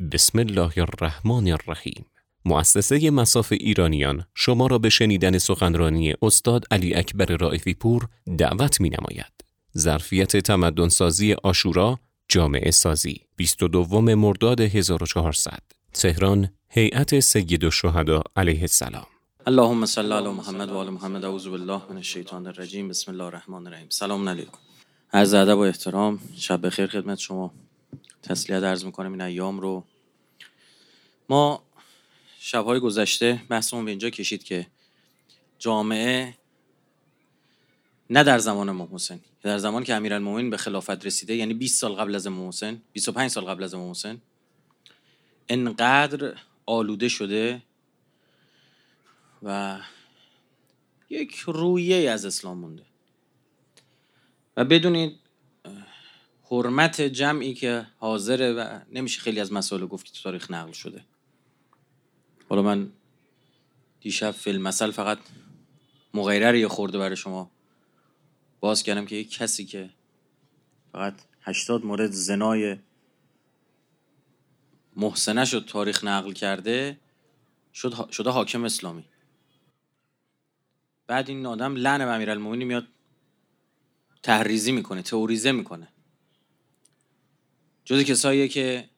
بسم الله الرحمن الرحیم. مؤسسه مساف ایرانیان شما را به شنیدن سخنرانی استاد علی اکبر رائفی پور دعوت می نماید. ظرفیت تمدن سازی آشورا جامعه سازی 22 مرداد 1400 تهران هیئت سید الشهدا علیه السلام. اللهم صل علی محمد و آل محمد. اعوذ بالله من الشیطان الرجیم. بسم الله الرحمن الرحیم. سلام علیکم. عرض ادب و احترام شب بخیر خدمت شما. تسلیت عرض می‌کنم این ایام رو. ما شبهای گذشته بحثمون به اینجا کشید که جامعه نه در زمان امام حسین در زمان که امیرالمومنین به خلافت رسیده یعنی 20 سال قبل از امام حسین 25 سال قبل از امام حسین انقدر آلوده شده و یک رویه از اسلام مونده. و بدونید حرمت جمعی که حاضره و نمیشه خیلی از مسائل گفت که تو تاریخ نقل شده. حالا من دیشب فیلم مثل فقط مغیره یه خورده برای شما باز کردم که یک کسی که فقط هشتاد مورد زنای محسنه شد تاریخ نقل کرده شد شده حاکم اسلامی. بعد این آدم لعن به امیرالمومنین میاد تحریزی می‌کنه تئوریزه می‌کنه. جز کساییه که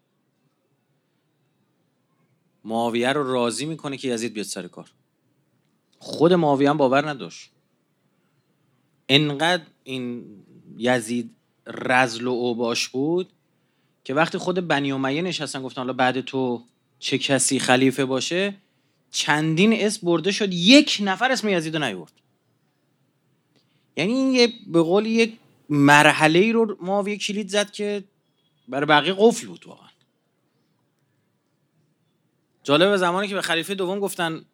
معاویه رو راضی می‌کنه که یزید بیاد سر کار. خود معاویه هم باور نداشت. انقدر این یزید رزل و اوباش بود که وقتی خود بنی امیه نشستن گفتن حالا بعد تو چه کسی خلیفه باشه چندین اسم برده شد یک نفر اسم یزید رو نیورد. یعنی یه به قول یک مرحله ای رو معاویه کلید زد که برای بقیه قفل بود واقعا. جالب زمانی که به خلیفه دوم گفتن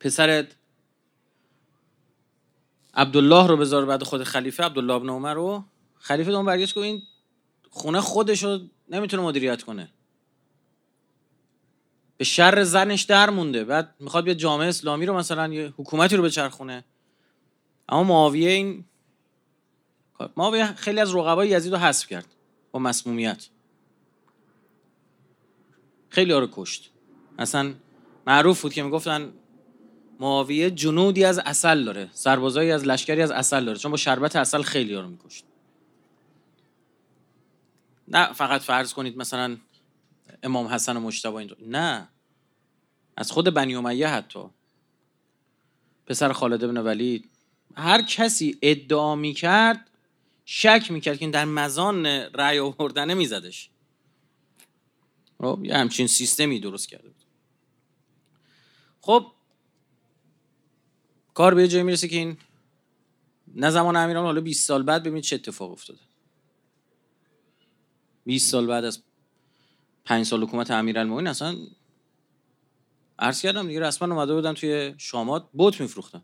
پسرت عبدالله رو بذار بعد خود خلیفه عبدالله ابن عمر رو. خلیفه دوم برگشت که این خونه خودش رو نمی‌تونه مدیریت کنه. به شر زنش در مونده. بعد می‌خواد بیا جامعه اسلامی رو مثلا یه حکومتی رو بچرخونه. اما معاویه این معاویه خیلی از رقبای یزید رو حذف کرد. با مسمومیت. خیلی ها رو کشت. اصلا معروف بود که می‌گفتن معاویه جنودی از اصل داره سربازایی از لشکری از اصل داره چون با شربت اصل خیلی ها رو میکشت. نه فقط فرض کنید مثلا امام حسن و مجتبی این نه. از خود بنی امیه حتی. پسر خالد بن ولید. هر کسی ادعا می‌کرد شک می‌کرد که در مزان رأی آوردنه میزدش. خب یه همچین سیستمی درست کرده بود. خب کار به جایی می‌رسه که این نه زمان امیران حالا 20 سال بعد ببینید چه اتفاق افتاده. 20 سال بعد از 5 سال حکومت امیرالمومنین اصلا عرض کردم دیگه رسما اومده بودن توی شامات بوت میفروختن.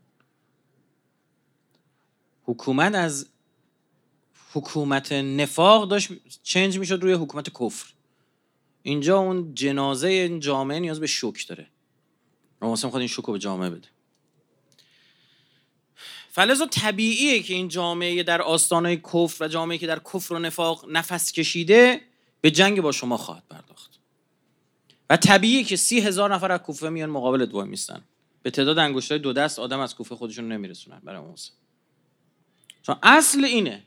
حکومت از حکومت نفاق داشت چنج می‌شد روی حکومت کفر. اینجا اون جنازه این جامعه نیاز به شوک داره. مثلا خود این شوک رو به جامعه بده. فلزا طبیعیه که این جامعه در آستانه کفر و جامعه که در کفر و نفاق نفس کشیده به جنگ با شما خواهد پرداخت. و طبیعیه که سی هزار نفر از کوفه میان مقابل دو میستن. به تعداد انگشتای دو دست آدم از کوفه خودشون نمیرسونن برای موسی چون اصل اینه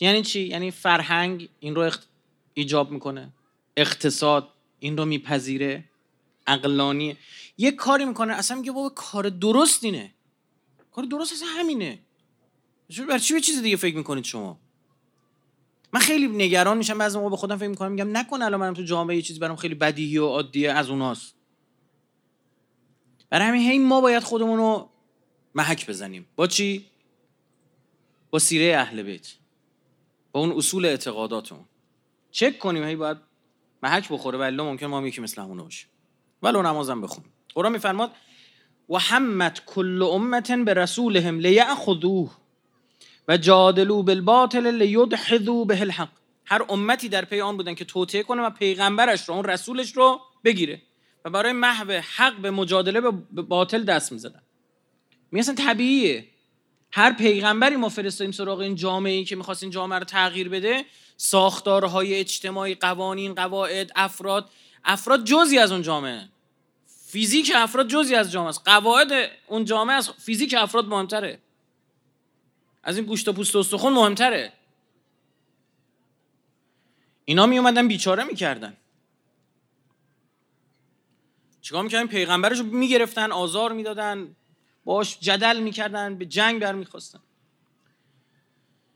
یعنی چی؟ یعنی فرهنگ این رو ایجاب می‌کنه. اقتصاد این رو میپذیره. عقلانی. یه کاری می‌کنه. اصلا میگه بابا کار درست اینه. کار درست اصلا همینه. بر چی به چیز دیگه فکر می‌کنید شما؟ من خیلی نگران میشم. بعضی موقع به خودم فکر می‌کنم میگم نکن الان منم تو جامعه یه چیزی برام خیلی بدیهی و عادیه از اوناست. برای همین هی ما باید خودمون رو محک بزنیم. با چی؟ با سیره اهل بیت. با اون اصول اعتقاداتمون چک کنیم هی باید محک بخوره ولی ممکن ما یکی مثل همونه باشیم ولو نمازم بخون قرآن میفرماد و همت کل امت به رسولهم لیأخذوه و جادلو بالباطل لیدحضوا به الحق. هر امتی در پی آن بودن که توطئه کنه و پیغمبرش رو اون رسولش رو بگیره و برای محو حق به مجادله به باطل دست می‌زدن. می اصلا طبیعیه. هر پیغمبری ما فرستادیم سراغ این جامعه ای که می‌خواست این جامعه رو تغییر بده ساختارهای اجتماعی قوانین قواعد افراد افراد جزی از اون جامعه. فیزیک افراد جزی از جامعه است. قواعد اون جامعه از فیزیک افراد مهمتره. از این گوشت و پوست و استخون مهمتره. اینا می اومدن بیچاره می‌کردن. چیکار می‌کردن؟ پیغمبرش رو می‌گرفتن آزار می‌دادن. باش جدل می‌کردن به جنگ برمیخواستن.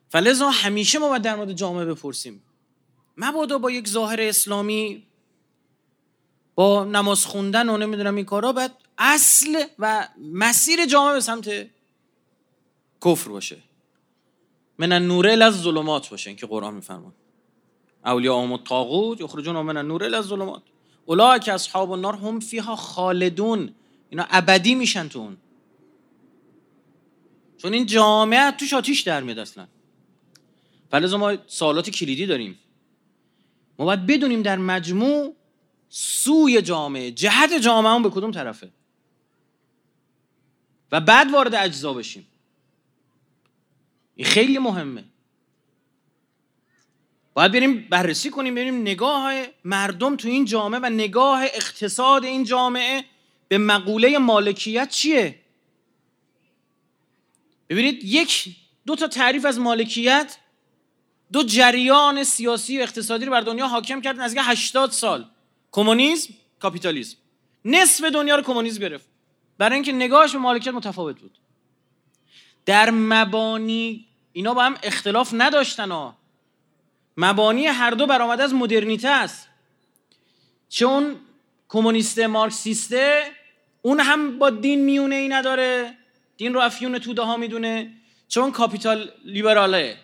فلذا همیشه ما باید در مورد جامعه بپرسیم. مبادا با یک ظاهر اسلامی با نماز خوندن و نمی‌دونم این کارا باید اصل و مسیر جامعه به سمت کفر باشه. من النور از ظلمات باشه که قرآن میفرمان اولیاء ام الطاغوت یخرجون من النور از ظلمات که اصحاب النار هم فیها خالدون. اینا ابدی میشن تو اون. چون این جامعه توش آتیش در میاد اصلا. فلزا ما سوالات کلیدی داریم. ما باید بدونیم در مجموع سوی جامعه جهت جامعه هم به کدوم طرفه. و بعد وارد اجزا بشیم. این خیلی مهمه. باید بریم بررسی کنیم بریم نگاه مردم تو این جامعه و نگاه اقتصاد این جامعه به مقوله مالکیت چیه؟ ببینید یک دو تا تعریف از مالکیت دو جریان سیاسی و اقتصادی رو بر دنیا حاکم کردن از 80 سال. کمونیسم کاپیتالیسم. نصف دنیا رو کمونیسم گرفت. برای اینکه نگاهش به مالکیت متفاوت بود. در مبانی اینا با هم اختلاف نداشتن ها. مبانی هر دو برآمده از مدرنیته است. چون کمونیست مارکسیسته اون هم با دین میونه ای نداره. دین رو افیون توده ها می‌دونه چون کاپیتال لیبراله.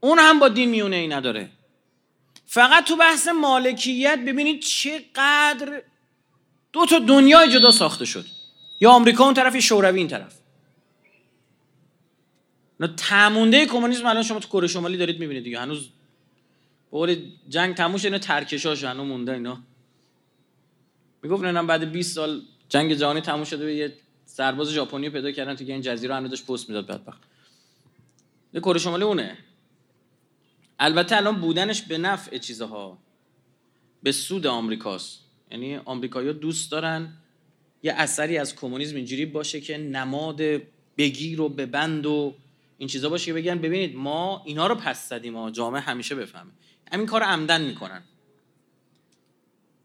اون هم با دین میونه ای نداره. فقط تو بحث مالکیت ببینید چقدر دو تا دنیای جدا ساخته شد. یا آمریکا اون طرف یا شوروی این طرف. نه تمونده کمونیسم الان شما تو کره شمالی دارید می‌بینید دیگه. هنوز به جنگ تموم شد اینا ترکشاش هنوز مونده اینا. می‌گفت نه بعد 20 سال جنگ جهانی تموم شده به یه سرباز ژاپنی پیدا کردن تو این جزیره هنوز داشت پست می‌داد بدبخت. کره شمالی اونه. البته الان بودنش به نفع چیزها. به سود آمریکاست. یعنی آمریکایی‌ها دوست دارن یه اثری از کمونیسم اینجوری باشه که نماد بگیر و ببند و این چیزا باشه که بگن ببینید ما اینا رو پس زدیم و جامعه همیشه بفهمه. همین کار عمدن می‌کنن.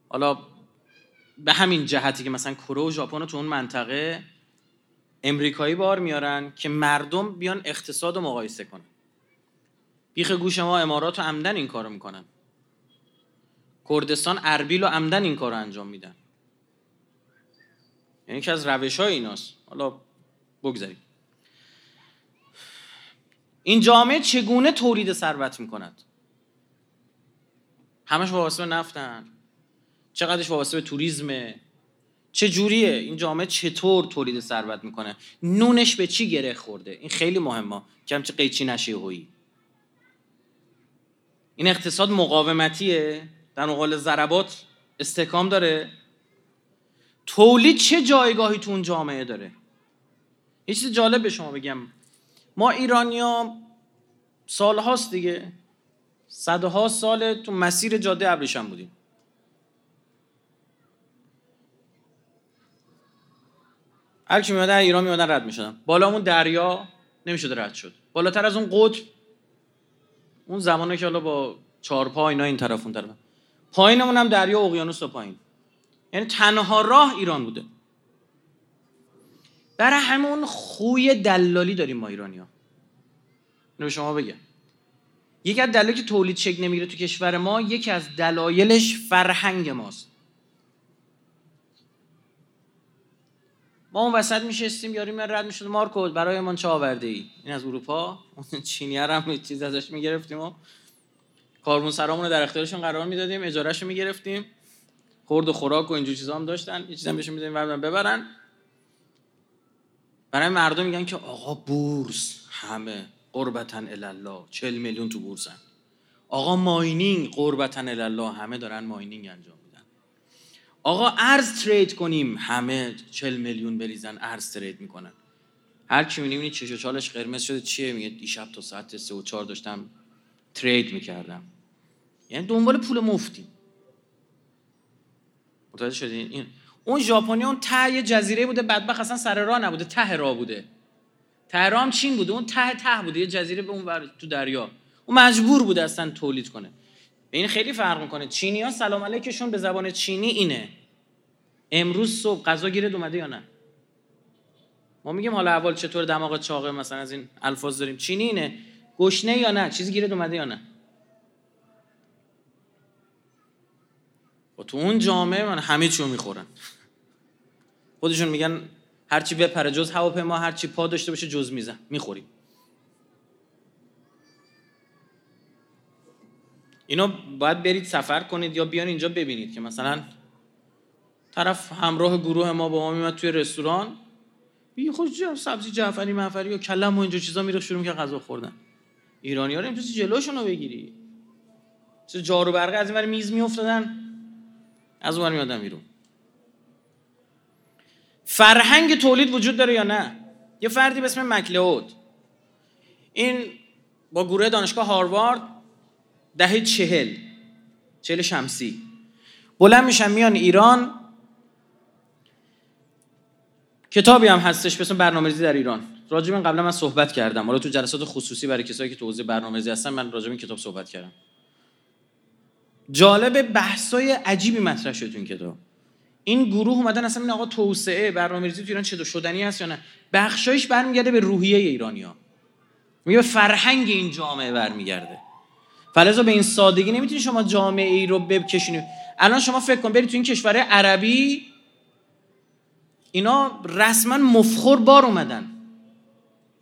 حالا به همین جهتی که مثلا کره و ژاپن تو اون منطقه امریکایی بار میارن که مردم بیان اقتصاد رو مقایسه کنن. بیخ گوش ما امارات و عمدن این کارو می‌کنن. کردستان اربیل و عمدن این کار رو انجام میدن. یعنی که از روش های ایناست. حالا بگذاریم. این جامعه چگونه تولید ثروت می‌کند؟ همش وابسته به نفتن. چقدرش وابسته به توریسمه چه جوریه این جامعه چطور تولید ثروت می‌کنه؟ نونش به چی گره خورده؟ این خیلی مهمه. که همچه قیچی نشه هویی این اقتصاد مقاومتیه. در مقابل ضربات استحکام داره. تولید چه جایگاهی تو اون جامعه داره؟ یه چیز جالب به شما بگم. ما ایرانیا سالهاست دیگه. صدها سال تو مسیر جاده ابریشم بودیم. هر کی میادن ایران میادن رد می‌شدن. بالامون دریا نمی‌شد رد شد. بالاتر از اون قطب اون زمانه که حالا با چهارپا اینا این طرف اون طرف. پایینمون هم دریا اقیانوس و پایین. یعنی تنها راه ایران بوده. برای همون خوی دلالی داریم ما ایرانی ها اینو شما بگم. یکی از دلایلی که تولید شکل نمی‌گیره تو کشور ما یکی از دلایلش فرهنگ ماست. اون وسط میشستیم یاری من رد می‌شد. مارکو برای من چه آورده ای این از اروپا. اون چینی هم چیز ازش می‌گرفتیم و کارمون سرامون رو در اختیارشون قرار می‌دادیم. اجارهشو می‌گرفتیم. خورد و خوراک و اینجور چیزا هم داشتن. یه چیزا بهشون می‌دادیم ببرن. برای مردم میگن که آقا بورس همه قربتا الله 40 میلیون تو بورسن. آقا ماینینگ قربتا الله همه دارن ماینینگ انجام آقا ارز ترید کنیم. همه 40 میلیون بریزن ارز ترید می‌کنن. هر کی می‌بینی چش و چالش قرمز شده. چیه؟ میگه دیشب تا ساعت سه و چهار داشتم ترید می‌کردم. یعنی دنبال پول مفتی. متوجه شدین؟ این اون ژاپنی اون ته جزیره بوده بدبخت اصلا سر راه نبوده. ته راه بوده. ته راه چین بوده. اون ته ته بوده. یه جزیره به اون تو دریا. اون مجبور بوده اصلا تولید کنه. این خیلی فرق می‌کنه. چینی ها سلام علیکشون به زبان چینی اینه. امروز صبح غذا گیرد اومده یا نه؟ ما میگیم حالا اول چطور دماغ چاقه مثلا از این الفاظ داریم. چینی اینه؟ گشنه یا نه؟ چیزی گیرد اومده یا نه؟ و تو اون جامعه من همه چیو می‌خورن. خودشون میگن هرچی بپره جز هواپیما هرچی پا داشته باشه جز میزن می‌خوریم. اینو باید برید سفر کنید یا بیان اینجا ببینید که مثلا طرف همراه گروه ما با ما میمد توی رستوران. بگی خوش سبزی جعفری معفری و کلم و اینجا چیزا میره شروع که غذا خوردن. ایرانی ها رو جلوشون رو بگیری. چه جارو برقه از این میز میافتادن. از اون میادن بیرون. فرهنگ تولید وجود داره یا نه؟ یه فردی به اسم مکلود این با گروه دانشگاه هاروارد دهه چهل چهل شمسی. بلند میشن میان ایران کتابی هم هستش به اسم برنامه‌ریزی در ایران. راجب این قبلا من صحبت کردم. حالا تو جلسات خصوصی برای کسایی که تو حوزه برنامه‌ریزی هستن من راجب این کتاب صحبت کردم. جالب بحثای عجیبی مطرح شد این کتاب. این گروه اومدن اصلا این آقا توسعه برنامه‌ریزی تو ایران چه شدنی هست یا نه؟ بخشایش برمیگرده به روحیه ایرانیا میگه به فرهنگ این جامعه برمیگرده. فلزا به این سادگی نمی‌تونی شما جامعه ای رو بکشونی الان شما فکر کن برید تو این کشور عربی اینا رسما مفخور بار اومدن.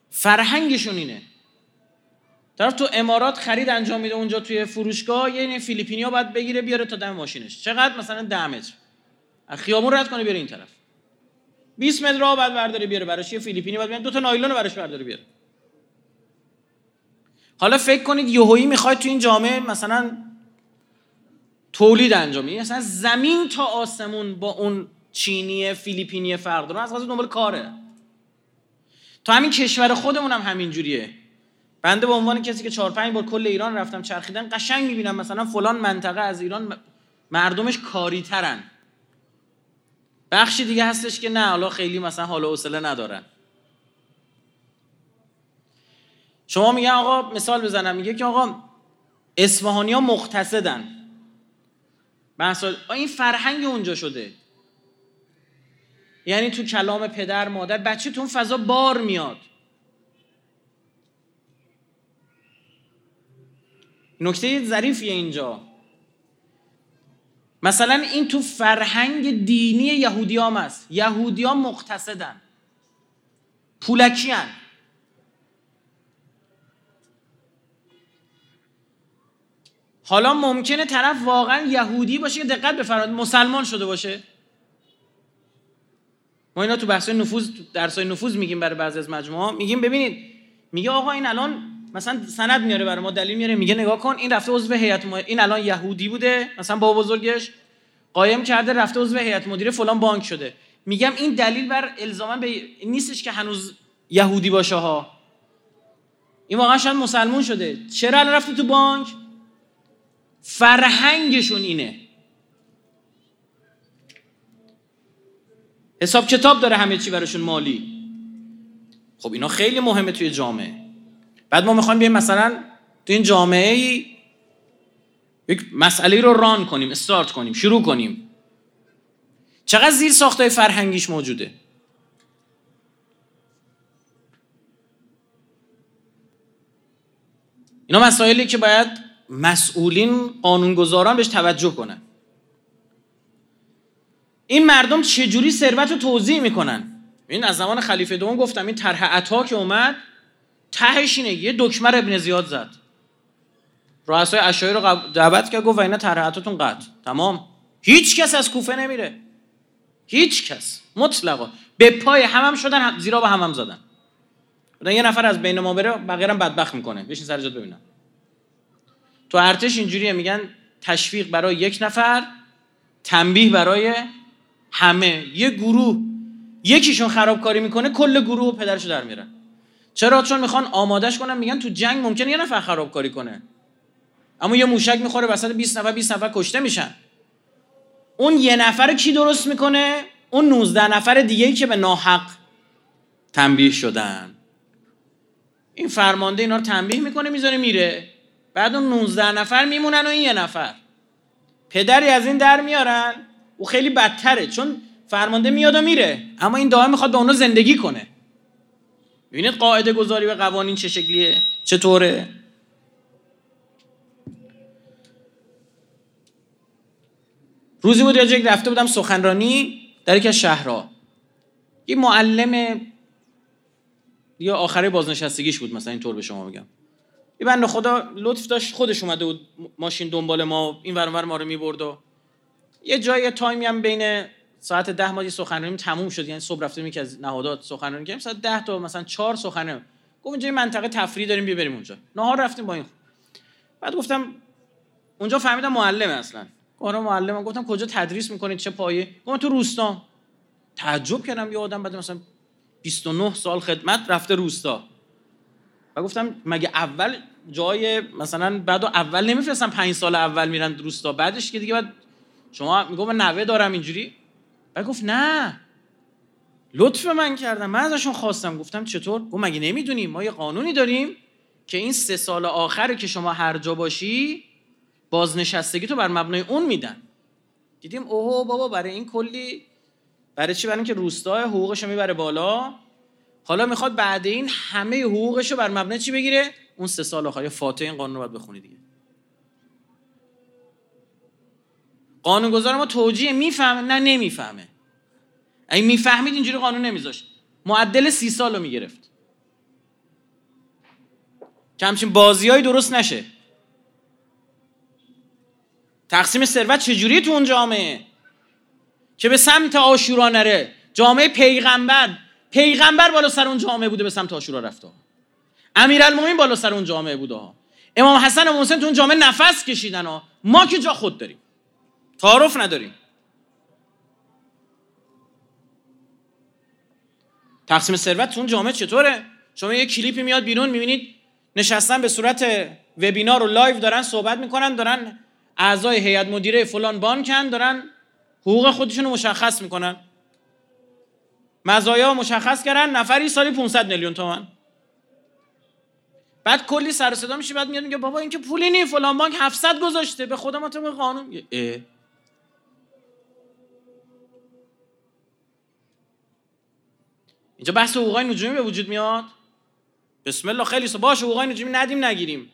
فرهنگشون اینه. طرف تو امارات خرید انجام میده اونجا توی فروشگاه یه این فیلیپینیا باید بگیره بیاره تا دم ماشینش. چقدر؟ مثلا 10 متر. خیابون رد کنه بیاره این طرف. 20 متر راه بعد برداره بیاره براش یه فیلیپینی بعد دو تا نایلون براش برداره بیاره. حالا فکر کنید یهویی می‌خواید تو این جامعه مثلا تولید انجام بدید مثلا زمین تا آسمون با اون چینی فیلیپینی فرق داره. از قضیه دنبال کاره. تو همین کشور خودمون هم همین جوریه بنده به عنوان کسی که 4 5 بار کل ایران رفتم چرخیدن قشنگ می‌بینم مثلا فلان منطقه از ایران مردمش کاری ترن بخشی دیگه هستش که نه حالا خیلی مثلا حال و حوصله ندارن. شما میگن آقا مثال بزنم. میگه که آقا اصفهانی ها مقتصدن این فرهنگ اونجا شده. یعنی تو کلام پدر مادر بچه تو اون فضا بار میاد. نکته ظریفیه اینجا. مثلا این تو فرهنگ دینی یهودیام است. یهودیام مقتصدن. پولکیان. حالا ممکنه طرف واقعا یهودی باشه که دقت بفرمایید مسلمان شده باشه؟ ما اینا تو بحث نفوذ درسای نفوذ میگیم برای بعضی از مجموعه میگیم ببینید میگه آقا این الان مثلا سند میاره برای ما دلیل میاره میگه نگاه کن این رفته عضو هیئت این الان یهودی بوده مثلا با بزرگش قایم کرده رفته عضو هیئت مدیره فلان بانک شده. میگم این دلیل بر الزاما به نیستش که هنوز یهودی باشه ها. این واقعا شاید مسلمون شده. چرا الان رفته تو بانک؟ فرهنگشون اینه. حساب کتاب داره همه چی براشون مالی. خب اینا خیلی مهمه توی جامعه. بعد ما می‌خوایم بیایم مثلا تو این جامعه ای یک مسئله رو ران کنیم استارت کنیم شروع کنیم. چقدر زیر ساختای فرهنگیش موجوده؟ اینا مسائلی که باید مسئولین قانونگذاران بهش توجه کنن. این مردم چجوری ثروت رو توضیح می‌کنن؟ این از زمان خلیفه دوم گفتم این طرح عطا که اومد تهش اینه. یه دکمر ابن زیاد زد. رؤسای اشعری رو دعوت کرد گفت اینا طرح عطاتون قطع. تمام. هیچ کس از کوفه نمیره. هیچ کس. مطلقا. به پای همم هم شدن زیرا به همم هم زدن یه نفر از بین ما بره بقیه بدبخت می‌کنه. بشین سر جات ببینم. تو ارتش اینجوریه میگن تشویق برای یک نفر تنبیه برای همه. یه گروه. یکیشون خرابکاری می‌کنه کل گروه و پدرشو در میرن چرا؟ چون می‌خوان آمادش کنن میگن تو جنگ ممکنه یه نفر خرابکاری کنه. اما یه موشک می‌خوره وسط 20 نفر 20 نفر کشته میشن. اون یه نفر کی درست می‌کنه؟ اون 19 نفر دیگه که به ناحق تنبیه شدن. این فرمانده اینا رو تنبیه می‌کنه می‌ذاره میره. بعد اون 19 نفر میمونن و این یه نفر. پدری از این در میارن. او خیلی بدتره چون فرمانده میاد و میره. اما این دائم می‌خواد به اونا زندگی کنه. ببینید قاعده گذاری و قوانین چه شکلیه؟ چطوره روزی بود یک رفته بودم سخنرانی در یکی از شهرها. یه معلم یا آخره بازنشستگیش بود مثلا اینطور به شما میگم. یه بنده خدا لطف داشت خودش اومده بود ماشین دنبال ما این ورانور ما رو می‌برد و یه جای تایمی هم بین ساعت ده ما یه تموم شد. یعنی صبح رفتیم یکی از نهادات سخنرانی کردیم. ساعت ده تا مثلا چهار سخنرانی گفت اینجا منطقه تفریح داریم بیا بریم اونجا. نهار رفتیم با این بعد گفتم اونجا فهمیدم معلمه اصلا. آره معلم گفتم کجا تدریس می‌کنید؟ چه پایه؟ گفتم تو روستا. تعجب کردم یه آدم بعد مثلا 29 سال خدمت رفته روستا. و گفتم مگه اول جای مثلا بعد اول نمیفرستم؟ پنج سال اول میرن روستا. بعدش که دیگه بعد شما میگم من نوه دارم اینجوری؟ و گفت نه. لطف من کردم. من ازشون خواستم. گفتم چطور؟ گفت مگه نمی‌دونیم ما یه قانونی داریم که این سه سال آخر که شما هر جا باشی بازنشستگی تو بر مبنای اون میدن. دیدیم اوه بابا برای این کلی برای چی؟ برای اینکه روستا حقوقش رو می‌بره بالا. حالا می‌خواد بعد این همه حقوقش رو بر مبنای چی بگیره؟ اون سه سال آخر. فاتح این قانون رو باید بخونی دیگه. قانونگذار ما توجیه می‌فهمه نه نمی‌فهمه. اگه می‌فهمید اینجوری قانون نمیذاشت معدل سی سال رو می‌گرفت. که همچین بازیهایی درست نشه. تقسیم ثروت چجوری تو اون جامعه؟ که به سمت آشورا نره. جامعه پیغمبر. پیغمبر بالا سر اون جامعه بوده به سمت آشورا رفته امیرالمومنین بالا سر اون جامعه بوده امام حسن و حسین تو اون جامعه نفس کشیدن ها ما که جا خود داریم. تعارف نداریم. تقسیم ثروت تو اون جامعه چطوره؟ شما یه کلیپی میاد بیرون می‌بینید نشستن به صورت وبینار و live دارن صحبت می‌کنن دارن اعضای هیئت مدیره فلان بانکن دارن حقوق خودشون رو مشخص می‌کنن. مزایا مشخص کردن نفری سالی 500 میلیون تومن بعد کلی سر صدا میشه بعد میاد میگه بابا این که پولی نی فلان بانک 700 گذاشته به ما تو قانون. اینجا بحث حقوقای نجومی به وجود میاد؟ بسم الله خیلی سو باشه حقوقای نجومی ندیم نگیریم.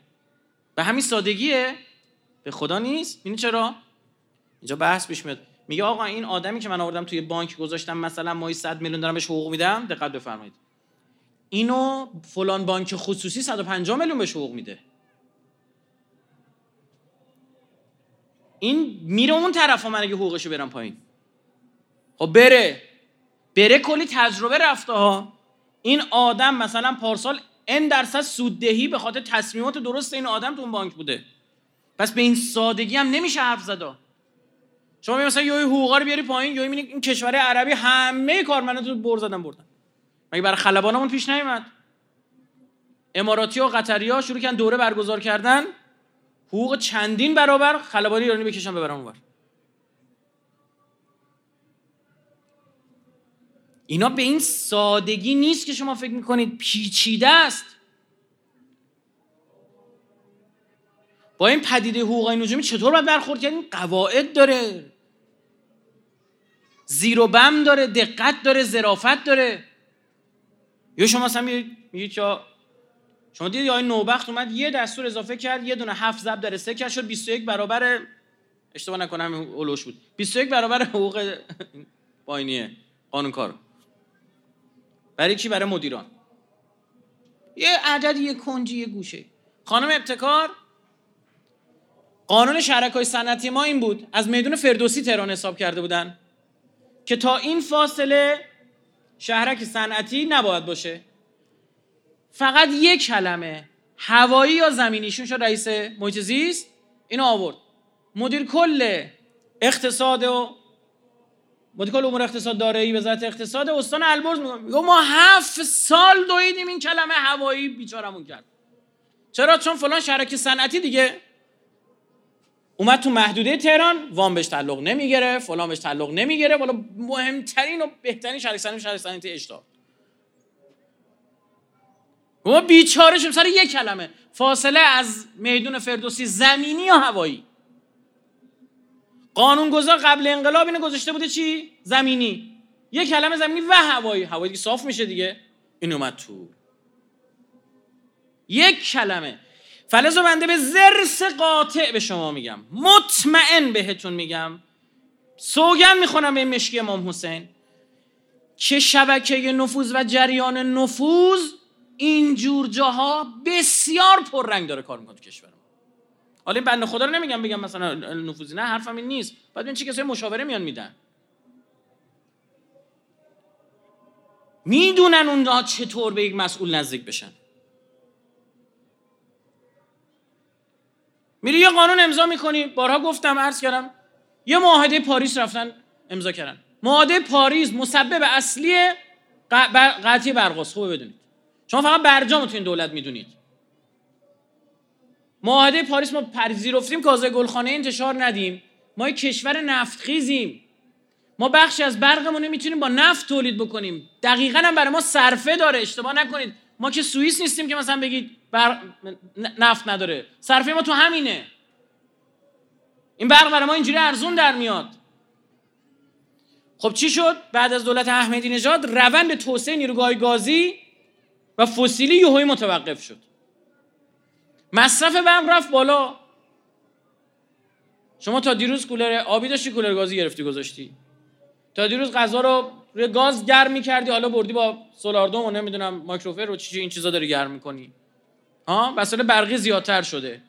به همین سادگیه؟ به خدا نیست؟ ببین چرا؟ اینجا بحث پیش میاد. میگه آقا این آدمی که من آوردم توی بانک گذاشتم مثلا ماهی 100 میلیون دارم بهش حقوق میدم؟ دقت بفرمایید. اینو فلان بانک خصوصی 150 میلیون بهش حقوق میده. این میره اون طرف من اگه حقوقشو برم پایین. خب بره. بره کلی تجربه رفته ها. این آدم مثلا پارسال ان درصد سوددهی به خاطر تصمیمات درست این آدم تو اون بانک بوده. پس به این سادگی هم نمیشه حرف زد شما مثلا یه حقوقا رو بیاری پایین یا این کشور عربی همه کارمندا تو بر زدن بردن. مگه برای خلبانمون پیش نیومد؟ اماراتی و قطری ها شروع کردن دوره برگزار کردن. حقوق چندین برابر خلبانی ایرانی بکشن ببرن اونور. اینا به این سادگی نیست که شما فکر می‌کنید پیچیده است. با این پدیده حقوق نجومی چطور باید برخورد کرد؟ این قواعد داره. زیر و بم داره دقت داره ظرافت داره. یا شما مثلا میگید یا شما دیدید این نوبخت اومد یه دستور اضافه کرد یه دونه هفت ضرب در سه کرد شد 21 برابر اشتباه نکنم اولوش بود. 21 برابر حقوق باینیه قانون کار برای کی برای مدیران. یه عدد یه کنجی یه گوشه. خانم ابتکار قانون شرکای صنعتی ما این بود از میدون فردوسی تهران حساب کرده بودن که تا این فاصله شهرک صنعتی نباید باشه. فقط یک کلمه هوایی یا زمینیشون شد رئیس محیط زیست اینو آورد. مدیر کل اقتصاد و مدیکال امور اقتصاد دارایی وزارت اقتصاد استان البرز میگه ما هفت سال دویدیم این کلمه هوایی بیچارمون کرد. چرا؟ چون فلان شرکت صنعتی دیگه اومد تو محدوده تهران وام بهش تعلق نمی‌گیره فلان بهش تعلق نمی‌گیره. والا مهمترین و بهترین شرکت صنعتی شرکت صنعتی اشتغال ما بیچاره شیم سر یک کلمه. فاصله از میدون فردوسی زمینی یا هوایی؟ قانونگذار قبل انقلاب اینو گذاشته بوده چی؟ زمینی. یک کلمه زمینی و هوایی. هوایی صاف میشه دیگه. این اومد تو. یک کلمه. فلز و بنده به زرس قاطع به شما میگم. مطمئن بهتون میگم. سوگن می‌خونم به مشکی امام حسین. که شبکه نفوذ و جریان نفوذ اینجور جاها بسیار پررنگ داره کار می‌کنه تو کشور حالا این بنده خدا رو نمیگم بگم مثلا نفوذی نه حرفم این نیست. بعد این چی کسای مشاوره میان میدن. می‌دونن اونها چطور به یک مسئول نزدیک بشن. میری یه قانون امضا می‌کنی. بارها گفتم عرض کردم یه معاهده پاریس رفتن امضا کردن. معاهده پاریس مسبب اصلی قطعی برقاست. خوبه بدونید. شما فقط برجام تو این دولت می‌دونید. معاهده پاریس ما پذیرفتیم که گلخانه انتشار ندیم. ما یک کشور نفتخیزیم. ما بخشی از برقمون می‌تونیم با نفت تولید بکنیم. دقیقا هم برای ما صرفه داره اشتباه نکنید. ما که سوئیس نیستیم که مثلا بگید بر... نفت نداره. صرفه ما تو همینه. این برق برای ما اینجوری ارزون در میاد. خب چی شد؟ بعد از دولت احمدی نژاد روند توسعه نیروگاه گازی و فسیلی یهویی متوقف شد. مصرف برق رفت بالا. شما تا دیروز کولر آبی داشتی کولر گازی گرفتی گذاشتی. تا دیروز غذا رو روی گاز گرم می‌کردی حالا بردی با سولاردوم و نمی‌دونم مایکروفر رو چی این چیزا داری گرم می‌کنی. ها؟ وسایل برقی زیادتر شده.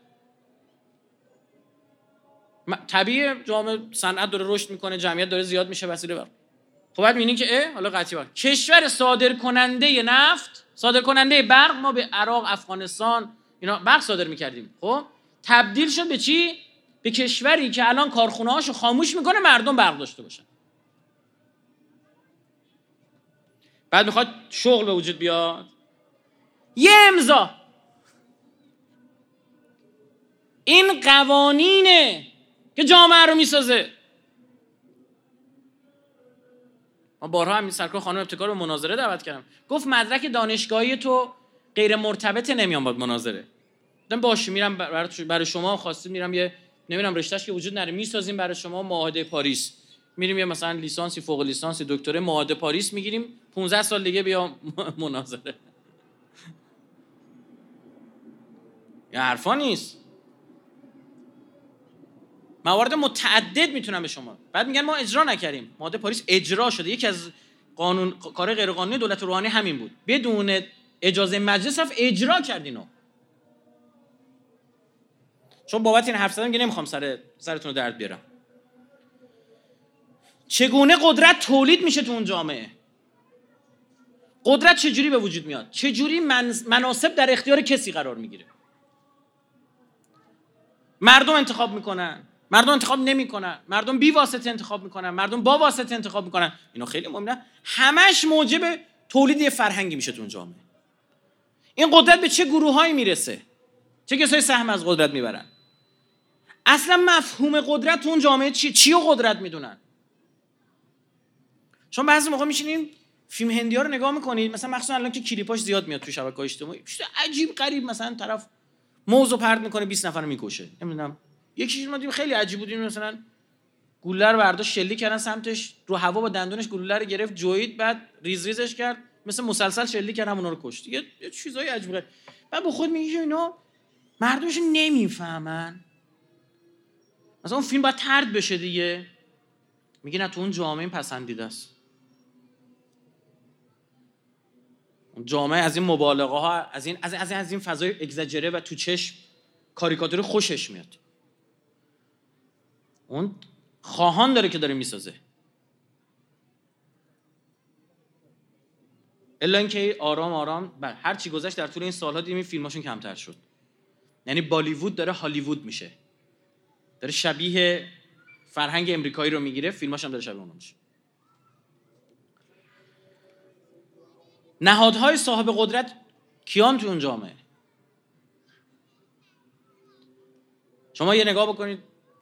طبیعی جامعه صنعت داره رشد می‌کنه جمعیت داره زیاد میشه وسیله برق. خب بعد می‌بینی که حالا قطعی کشور صادر کننده نفت صادر کننده برق ما به عراق افغانستان اینا برق صادر می‌کردیم. خب؟ تبدیل شد به چی؟ به کشوری که الان کارخونه هاشو خاموش می‌کنه مردم برق داشته باشن. بعد می‌خواد شغل به وجود بیاد. یه امضا. این قوانینه که جامعه رو می‌سازه. ما بارها هم سرکار خانم ابتکار رو مناظره دعوت کردم. گفت مدرک دانشگاهی تو غیر مرتبط نمیان مناظره. دم باشه میرم برای شما خواستید میرم یه نمی‌دونم رشتهش که وجود نره می‌سازیم برای شما معاهده پاریس. میریم یه مثلا لیسانسی فوق لیسانسی دکتره معاهده پاریس می‌گیریم. 15 سال دیگه بیا مناظره. یه حرفا نیست. موارد متعدد می‌تونم به شما. بعد میگن ما اجرا نکردیم. معاهده پاریس اجرا شده. یکی از قانون کار غیر قانونی دولت روحانی همین بود. بدون اجازه مجلس رفت اجرا کردینو چون بابت این حرف زدم که نمی‌خوام سر سرتون رو درد بیارم. چگونه قدرت تولید میشه تو اون جامعه؟ قدرت چجوری به وجود میاد؟ چجوری مناسب در اختیار کسی قرار می‌گیره؟ مردم انتخاب می‌کنن مردم انتخاب نمی‌کنن مردم بی واسطه انتخاب می‌کنن مردم با واسطه انتخاب می‌کنن. اینو خیلی مهمه. همش موجب تولید یه فرهنگی میشه تو اون جامعه. این قدرت به چه گروههایی می‌رسه؟ چه کسایی سهم از قدرت می‌برن؟ اصلا مفهوم قدرت اون جامعه چی چی و قدرت می‌دونن؟ چون بعضی موقع میشینین فیلم هندی ها رو نگاه می‌کنید مثلا مخصوصا الان که کلیپاش زیاد میاد تو شبکه اجتماعی. عجیب غریب مثلا طرف موزو پرد می‌کنه 20 نفر می‌کشه. نمی‌دونم. یکیش ما خیلی عجیب بود مثلا گوله رو برداشت شلیک کردن سمتش رو هوا با دندونش گلوله رو گرفت جوید بعد ریز ریزش کرد مثل مسلسل شلیک کردن اونا رو کشت. یه چیزای عجیبه بعد با خود میگی اینا مردمش نمی‌فهمن. مثلا اون فیلم باید ترد بشه دیگه. میگه نه تو اون جامعه پسندیده است. جامعه از این مبالغه ها از این از این, از این فضای اگزاجره و تو چشم کاریکاتور خوشش میاد. اون خواهان داره که داره می‌سازه. الا اینکه آرام آرام بر هر چی گذشت در طول این سالها دیدیم این فیلماشون کمتر شد. یعنی بالیوود داره هالیوود میشه. داره شبیه فرهنگ امریکایی رو می‌گیره فیلماش هم داره شبیه اون میشه. نهادهای صاحب قدرت کیان تو اون جامعه؟ شما یه نگاه بکنید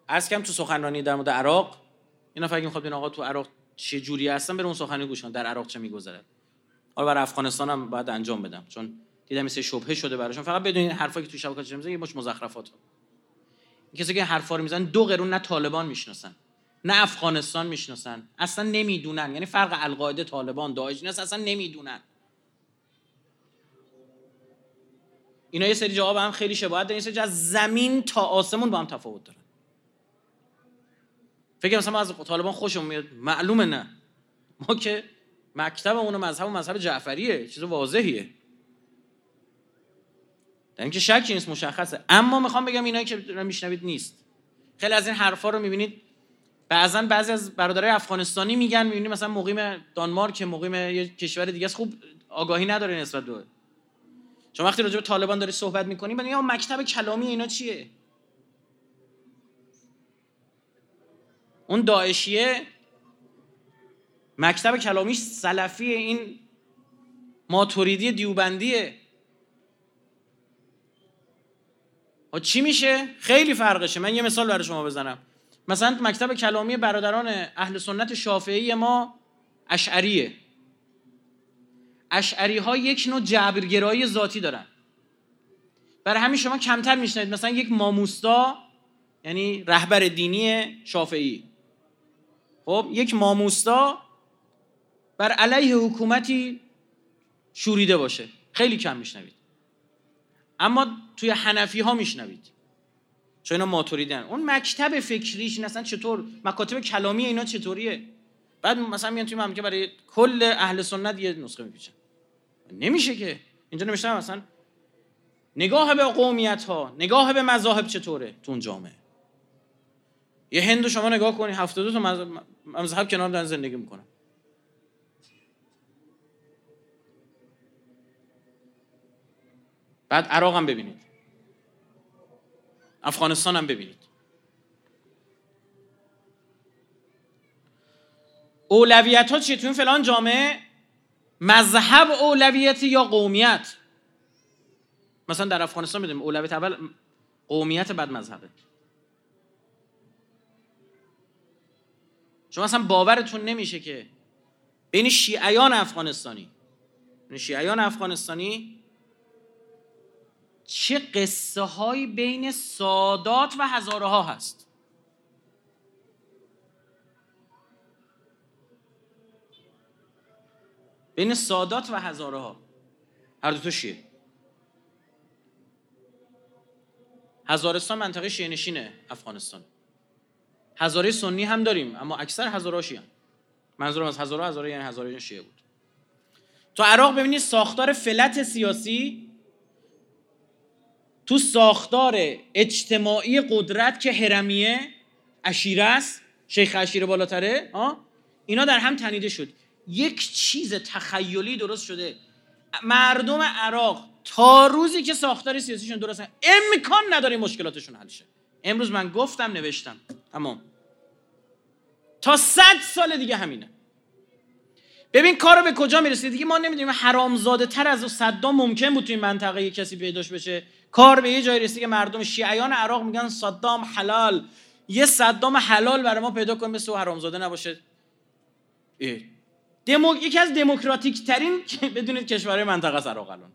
از کم تو سخنرانی در مورد عراق اینا فکر می‌خواد می‌خواد آقا تو عراق چه جوری هستن بره اون سخنرانی گوش در عراق چه می‌گذره؟ حالا برای افغانستان هم باید انجام بدم چون دیدم مثل شبهه شده براشون. فقط بدونین حرفایی که تو شبکه‌های اجتماعی می‌زنن یه مش مزخرفات کسی که حرفا رو می‌زنن دو قرون نه طالبان می‌شناسن نه افغانستان می‌شناسن. اصلا نمی‌دونن. یعنی فرق القاعده طالبان داعش نیست اصلا نمی‌دونن. اینا یه سری جواب هم خیلی شباهت دارن. یه سری از زمین تا آسمون با هم تفاوت دارن. فکر مثلا از طالبان خوشم میاد. معلومه نه. ما که مکتبمون و مذهب و مذهب جعفریه. چیز واضحیه. اینکه شکی نیست مشخصه. اما می‌خوام بگم اینایی که میشنوید نیست. خیلی از این حرفا رو می‌بینید. بعضا بعضی از برادرای افغانستانی میگن می‌بینید مثلا مقیم دانمارک مقیم یه کشور دیگه است. خوب آگاهی نداره نسبت به چون وقتی راجع به طالبان داری صحبت می‌کنی بعد یا مکتب کلامی اینا چیه؟ اون داعشیه. مکتب کلامیش سلفی این ماتوریدی دیوبندیه و چی میشه؟ خیلی فرقشه. من یه مثال برای شما بزنم. مثلا مکتب کلامی برادران اهل سنت شافعی ما اشعریه. اشعری ها یک نوع جبرگرایی ذاتی دارن. برای همین شما کمتر میشنید مثلا یک ماموستا یعنی رهبر دینی شافعی. خب یک ماموستا بر علیه حکومتی شوریده باشه. خیلی کم میشنوید. اما توی حنفی ها میشنوید. چون اینا ماتوریدن. اون مکتب فکریش اصلا چطور مکاتب کلامی اینا چطوریه؟ بعد مثلا میان توی مملکت برای کل اهل سنت یه نسخه میپیچن. نمیشه که. اینجا نمیشه مثلا نگاه به قومیت ها نگاه به مذاهب چطوره تو اون جامعه؟ یه هندو شما نگاه کنی 72 تا مذهب کنار دارن زندگی می‌کنن. بعد عراق هم ببینید. افغانستان هم ببینید. اولویت ها چیه؟ تو این فلان جامعه مذهب اولویت یا قومیت؟ مثلا در افغانستان می‌دونیم اولویت اول قومیت بعد مذهبه. شما اصلا باورتون نمیشه که بین شیعیان افغانستانی بین شیعیان افغانستانی چه قصه هایی بین سادات و هزاره ها هست. بین سادات و هزاره ها هر دو شیعه هزارستان منطقه شیعه نشینه افغانستان. هزاره سنی هم داریم اما اکثر هزاره شیعه منظورم از هزاره هزاره یعنی هزاره شیعه بود. تو عراق ببینید ساختار فلت سیاسی تو ساختار اجتماعی قدرت که هرمیه اشیره است شیخ اشیره بالاتره اینا در هم تنیده شد. یک چیز تخیلی درست شده. مردم عراق تا روزی که ساختار سیاسیشون درست امکان نداره مشکلاتشون حل شه. امروز من گفتم نوشتم. تمام. تا صد سال دیگه همینه. ببین کارو به کجا می‌رسه؟ دیگه ما نمی‌دونیم. حرامزاده تر از صدام ممکن بود تو این منطقه کسی پیداش بشه. کار به یه جایی رسید که مردم شیعیان عراق میگن صدام حلال. یه صدام حلال برای ما پیدا کنیم مثل حرامزاده نباشه. دمو... یکی از دموکراتیک ترین بدونید کشورهای منطقه است عراق الان.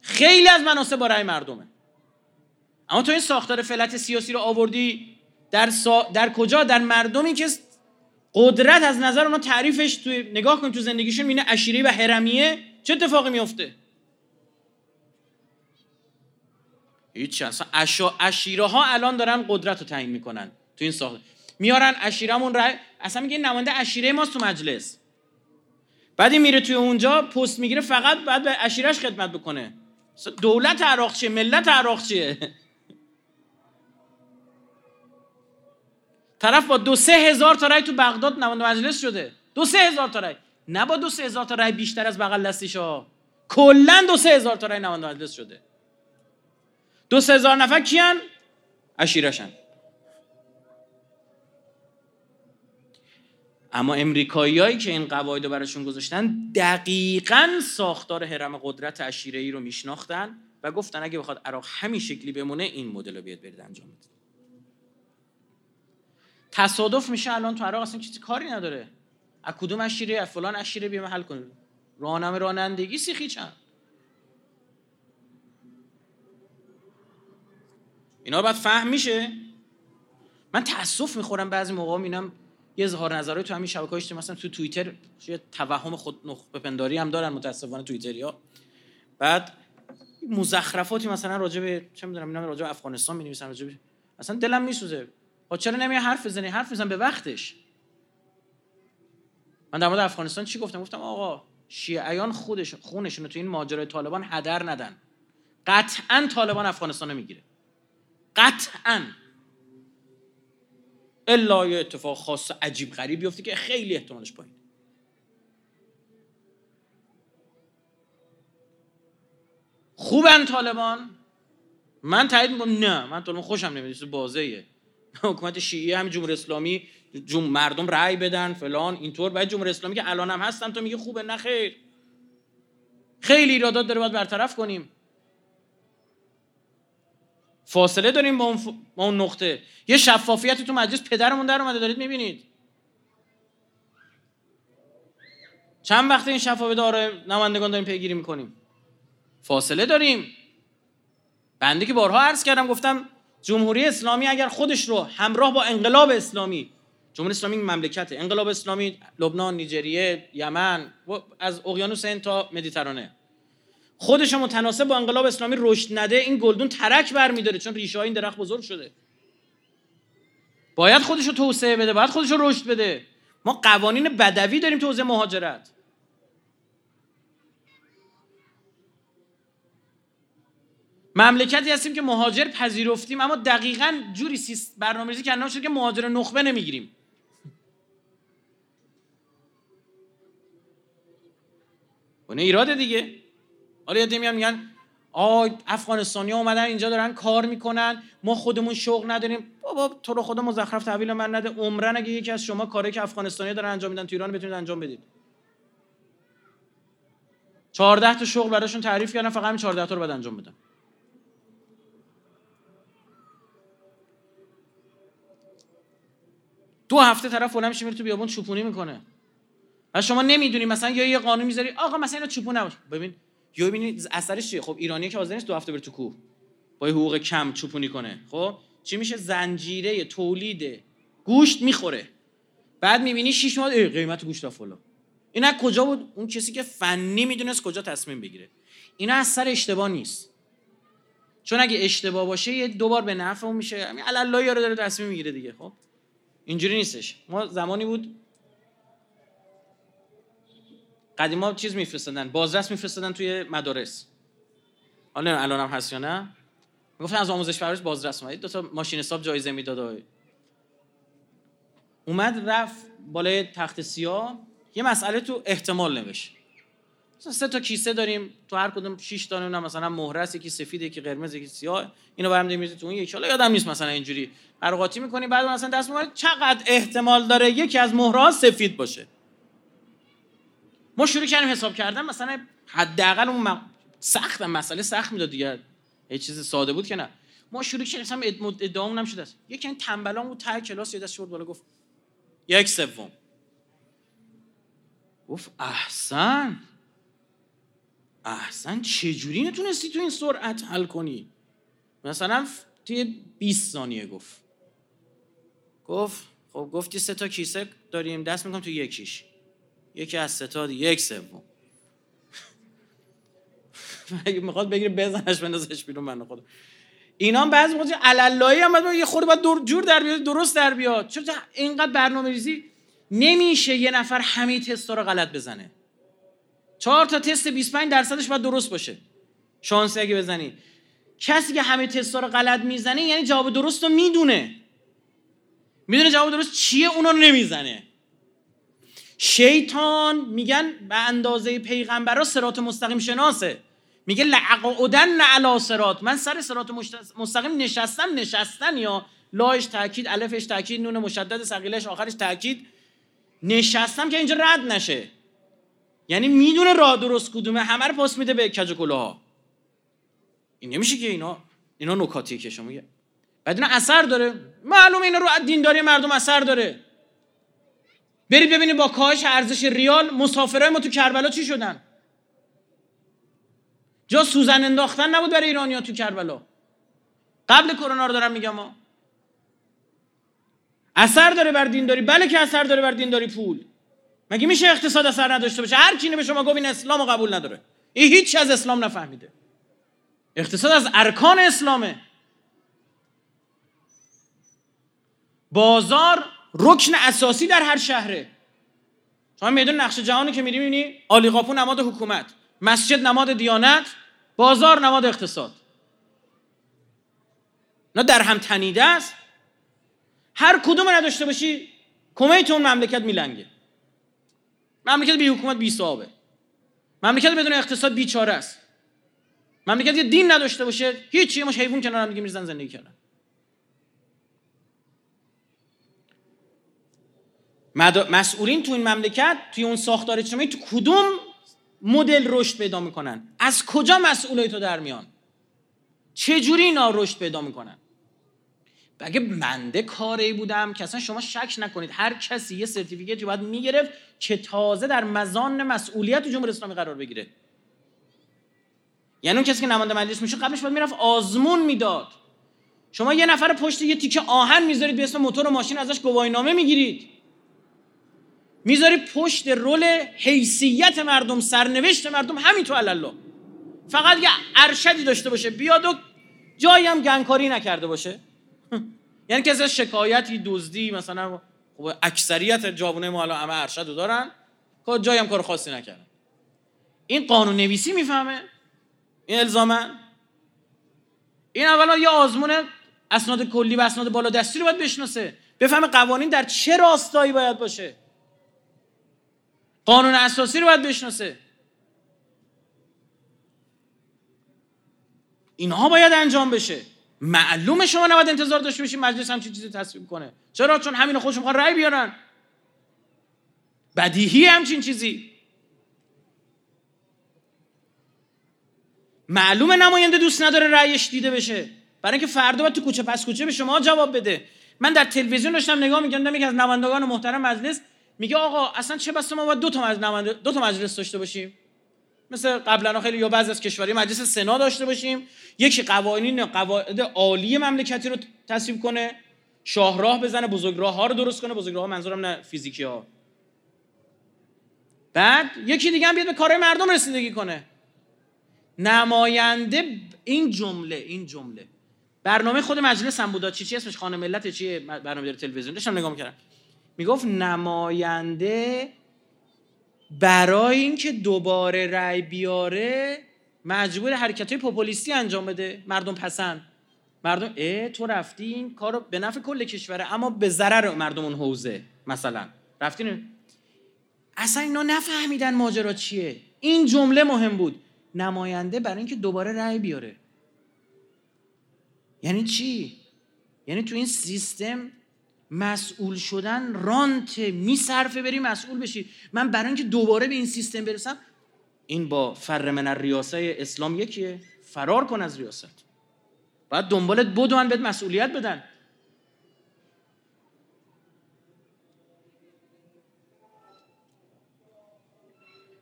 خیلی از مناسب برای مردمه. اما تو این ساختار فلت سیاسی رو آوردی در, در کجا؟ در مردمی که قدرت از نظر اونا تعریفش تو نگاه کن تو زندگیشون مینه اشیری و حرمیه. چه اتفاقی میفته هیچ اصلا اشا... اشیره ها الان دارن قدرت رو تعیین می‌کنن تو این ساخت. میارن اشیرمون رای اصلا میگه نماینده اشیره ماست تو مجلس. بعدی میره توی اونجا پست می‌گیره فقط بعد به اشیرش خدمت بکنه. دولت عراق چیه؟ ملت عراق چیه؟ طرف با دو سه هزار تا رای تو بغداد نماینده مجلس شده. دو سه هزار تا رای. نه با دو سه هزار تا رای بیشتر از بغل دستیش ها کلا دو سه هزار تا رای نماینده مجلس شده. دو سه هزار نفر کیان؟ اشیرشن اما امریکاییایی که این قواعد رو براشون گذاشتن دقیقا ساختار حرم قدرت عشیره ای رو میشناختن و گفتن اگه بخواد عراق همین شکلی بمونه این مدل رو بیاد برید انجام بدید تصادف میشه الان تو عراق اصلا چیزی کاری نداره. از کدوم اشیره از فلان اشیره بیام حل کنید راهنمای رانندگی سیخی چند؟ اینا باید فهم میشه. من تاسف می‌خورم بعضی موقع می‌بینم یه اظهار نظری تو همین شبکه اجتماعی مثلا تو توییتر یه توهم خود نخبه پنداری هم دارن متاسفانه توییتریا. بعد مزخرفاتی مثلا راجع به چه می‌دونم اینا راجع به افغانستان می‌نویسن راجع به اصلا دلم میسوزه. ها چرا نمیای حرف بزنی؟ حرف بزن به وقتش. من در مورد افغانستان چی گفتم؟ گفتم آقا شیعیان خودش خونشون تو این ماجرای طالبان هدر ندن. قطعا طالبان افغانستان رو می‌گیره. قطعا. الا یه اتفاق خاص عجیب غریب بیفته که خیلی احتمالش پایین خوبن طالبان؟ من تایید می‌کنم. نه من طالبان خوشم نمیاد. بازه حکومت شیعی هم جمهوری اسلامی جم... مردم رأی بدن فلان اینطور. باید جمهوری اسلامی که الان هم هستن تو میگه خوبه نه خیر. خیلی ایرادات داره باید برطرف کنیم. فاصله داریم با اون, نقطه. یه شفافیتی تو مجلس پدرمون در اومده دارید می‌بینید. چند وقت این شفافیت داره نمایندگان داریم پیگیری می‌کنیم. فاصله داریم. بنده که بارها عرض کردم گفتم جمهوری اسلامی اگر خودش رو همراه با انقلاب اسلامی جمهوری اسلامی مملکته انقلاب اسلامی لبنان نیجریه یمن از اقیانوس هند تا مدیترانه. خودش متناسب با انقلاب اسلامی رشد نده این گلدون ترک برمیداره چون ریشه های این درخت بزرگ شده. باید خودش رو توسعه بده باید خودش رو رشد بده. ما قوانین بدوی داریم تو حوزه مهاجرت. مملکتی هستیم که مهاجر پذیرفتیم اما دقیقا جوری برنامه‌ریزی کردن شده که مهاجر نخبه نمی‌گیریم. اونه ایراده دیگه. حالا یه میان میگن آی افغانستانی اومدن اینجا دارن کار می‌کنن ما خودمون شوق نداریم. بابا تو رو خدا مزخرف تحویل من نده. عمرن اگه یکی از شما کاری که افغانستانی دارن انجام میدن تو ایران بتونید انجام بدید. 14 تا شغل براشون تعریف کردن فقط همین 14 تا رو بعد انجام بدن دو هفته طرف فلان میشه میره تو بیابون چوپونی می‌کنه. و شما نمی‌دونی مثلا یا یه قانون می‌ذاری آقا مثلا اینا چوپون نباشه ببین یا ببینید اثرش چیه؟ خب ایرانی که حاضر نیست دو هفته بره تو کوه. با حقوق کم چوپونی کنه. خب؟ چی میشه؟ زنجیره تولید. گوشت می‌خوره. بعد می‌بینی شیش ماه قیمت گوشت فلان اینا کجا بود؟ اون کسی که فنی می‌دونست کجا تصمیم بگیره. اینا از سر اشتباه نیست. چون اگه اشتباه باشه یه دوبار به نفع اون میشه. همین الله یارو داره تصمیم می‌گیره دیگه خب؟ اینجوری نیستش. ما زمانی بود قدیما چیز میفرستادن؟ بازرس میفرستادن توی مدارس. حالا الان هم هست یا نه؟ می‌گفتن از آموزش پرورش بازرس اومد. دو تا ماشین حساب جایزه می‌داد اومد رفت بالای تخت سیاه. یه مسئله تو احتمال نوشت. سه تا کیسه داریم. تو هر کدوم 6 تا نه مثلا مهره است یکی سفید یکی قرمز یکی سیاه. اینو برام میریزی تو اون یکی. حالا یادم نیست مثلا اینجوری قراقاتی می‌کنی. بعد مثلا دست می‌بری چقدر احتمال داره یکی از مهرها سفید باشه. ما شروع کردیم حساب کردن مثلا حداقل اون م... سخت مسئله سخت می‌داد دیگه. یه چیز ساده بود که نه. ما شروع کردیم مثلا ادعامون هم شده است یکی این تنبلان بود ته کلاس یه دست بالا گفت یک سوم. گفت احسن. احسن چجوری نتونستی تو این سرعت حل کنی؟ مثلا توی 20 ثانیه گفت. گفت خب گفتی سه تا کیسه داریم دست می‌کنم تو یکیش. یکی از سه تا یک سوم. اگه می‌خواد بگیره بزنش بندازش بیرون من خود اینا هم بعضی موقع علالایی هم یه خورده باید دور جور در بیاد درست در بیاد. چرا اینقدر برنامه ریزی نمیشه یه نفر همه تستا رو غلط بزنه. چهار تا تست 25 درصدش باید درست باشه. شانسی اگه بزنی. کسی که همه تستا رو غلط می‌زنه یعنی جواب درست رو می‌دونه. می‌دونه جواب درست چیه؟ اونا رو نمی‌زنه. شیطان میگن به اندازه پیغمبرا سرات مستقیم شناسه. میگه لعقودن علی سرات من سر سرات مستقیم نشستم نشستن یا لاش تاکید الفش تاکید نون مشدد ثقیلش آخرش تاکید نشستم که اینجا رد نشه. یعنی می‌دونه راه درست کدومه همه رو پاس میده به کج ها این نمیشه که اینا اینا نکاتیه که شما بعد اینا اثر داره. معلومه اینا رو دینداری مردم اثر داره. برید ببینید با کاهش ارزش ریال مسافرای ما تو کربلا چی شدن؟ جا سوزن انداختن نبود برای ایرانیا تو کربلا. قبل کرونا رو دارم میگم ما اثر داره بر دینداری. بله که اثر داره بر دینداری پول. مگه میشه اقتصاد اثر نداشته باشه؟ هر کی به شما گفت این اسلام قبول نداره. این هیچ از اسلام نفهمیده. اقتصاد از ارکان اسلامه. بازار رکن اساسی در هر شهره. شما میدون نقش جهانی که میری می‌بینی؟ آلیقاپو نماد حکومت مسجد نماد دیانت بازار نماد اقتصاد. نه در هم تنیده است. هر کدوم نداشته باشی کمیت اون مملکت میلنگه. مملکت بی حکومت بی صاحبه مملکت بدون اقتصاد بیچاره است. مملکت یه دین نداشته باشه هیچ مش حیوان کنار هم دیگه میرزن زندگی کردن. مسئولین تو این مملکت توی اون ساختار اجتماعی تو کدوم مدل رشد پیدا می‌کنن؟ از کجا مسئولای تو در میان؟ چه جوری اینا رشد پیدا می‌کنن؟ اگه منده کاری بودم که اصلا شما شک نکنید هر کسی یه سرتیفیکتی باید می‌گرفت که تازه در مزان مسئولیت جمهوری اسلامی قرار بگیره. یعنی اون کسی که نماینده مجلس میشه قبلش باید می‌رفت آزمون می‌داد. شما یه نفر پشت یه تیکه آهن می‌ذارید به اسم موتور و ماشین ازش گواهینامه می‌گیرید. می‌ذاری پشت رول حیثیت مردم سرنوشت مردم همین تو الله فقط یه ارشدی داشته باشه بیاد و جایی هم گنگکاری نکرده باشه. یعنی کسی شکایتی دزدی مثلا خب اکثریت جوونه ما الان همه ارشد رو دارن که جایی هم کار خاصی نکردن. این قانون نویسی می‌فهمه؟ این الزاما؟ این اولا یه آزمون اسناد کلی و اسناد بالا دستی رو باید بشناسه. بفهمه قوانین در چه راستایی باید باشه. قانون اساسی رو باید بشناسه. اینها باید انجام بشه. معلومه شما نباید انتظار داشته باشید مجلس هم چیزی تصویب کنه. چرا؟ چون همین خودشون می‌خوان رأی بیارن. بدیهی همچین چیزی. معلومه نماینده دوست نداره رأیش دیده بشه. برای اینکه فردا باید تو کوچه پس کوچه به شما جواب بده. من در تلویزیون داشتم نگاه می‌کردم یکی از نمایندگان محترم مجلس میگه آقا اصلا چه بسته ما باید دو تا از دو تا مجلس داشته باشیم؟ مثل قبلا خیلی یا بعضی از کشوری مجلس سنا داشته باشیم. یکی قوانین قواعد عالی مملکتی رو تصویب کنه شاهراه بزنه بزرگراه ها رو درست کنه. بزرگراه ها منظورم نه فیزیکی ها. بعد یکی دیگه هم بیاد به کارهای مردم رسیدگی کنه. نماینده این جمله این جمله. برنامه خود مجلس هم بود. چی چی اسمش؟ خانه ملت چیه؟ برنامه تلویزیون. داشتم نگاه می‌کردم. می‌گفت نماینده برای اینکه دوباره رأی بیاره مجبور حرکت های پوپولیستی انجام بده. مردم پسند. مردم اه تو رفتی این کارو به نفع کل کشوره اما به ضرر مردم اون حوزه مثلا. رفتین اصلا اینا نفهمیدن ماجرا چیه. این جمله مهم بود. نماینده برای اینکه دوباره رأی بیاره. یعنی چی؟ یعنی تو این سیستم مسئول شدن رانت میصرفه بری مسئول بشی. من برای اینکه دوباره به این سیستم برسم این با فر من ریاسه اسلام یکیه. فرار کن از ریاست. باید دنبالت بدون بهت مسئولیت بدن.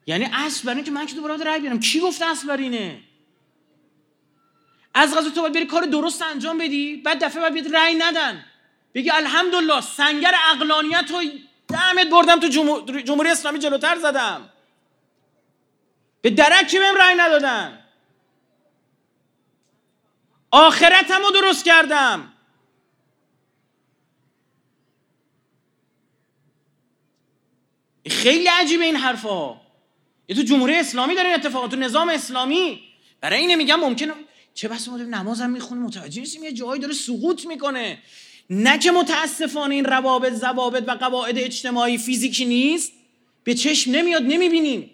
یعنی اصل برای اینکه من که دوباره رای بیارم. کی گفته اصل بر اینه؟ از غذا تو باید بری کار درست انجام بدی بعد دفعه باید رأی ندن. بگی الحمدلله سنگر اقلانیت رو دمت بردم تو جمهوری اسلامی جلوتر زدم. به درکی بهم رأی ندادن. آخرتم رو درست کردم. خیلی عجیبه این حرفا. تو جمهوری اسلامی داره اتفاقات تو نظام اسلامی. برای اینه میگم ممکنه چه بس ما نمازم می‌خونیم متوجه نیستیم یه جایی داره سقوط می‌کنه. نه که متاسفانه این روابط ضوابط و قواعد اجتماعی فیزیکی نیست. به چشم نمیاد نمی‌بینیم.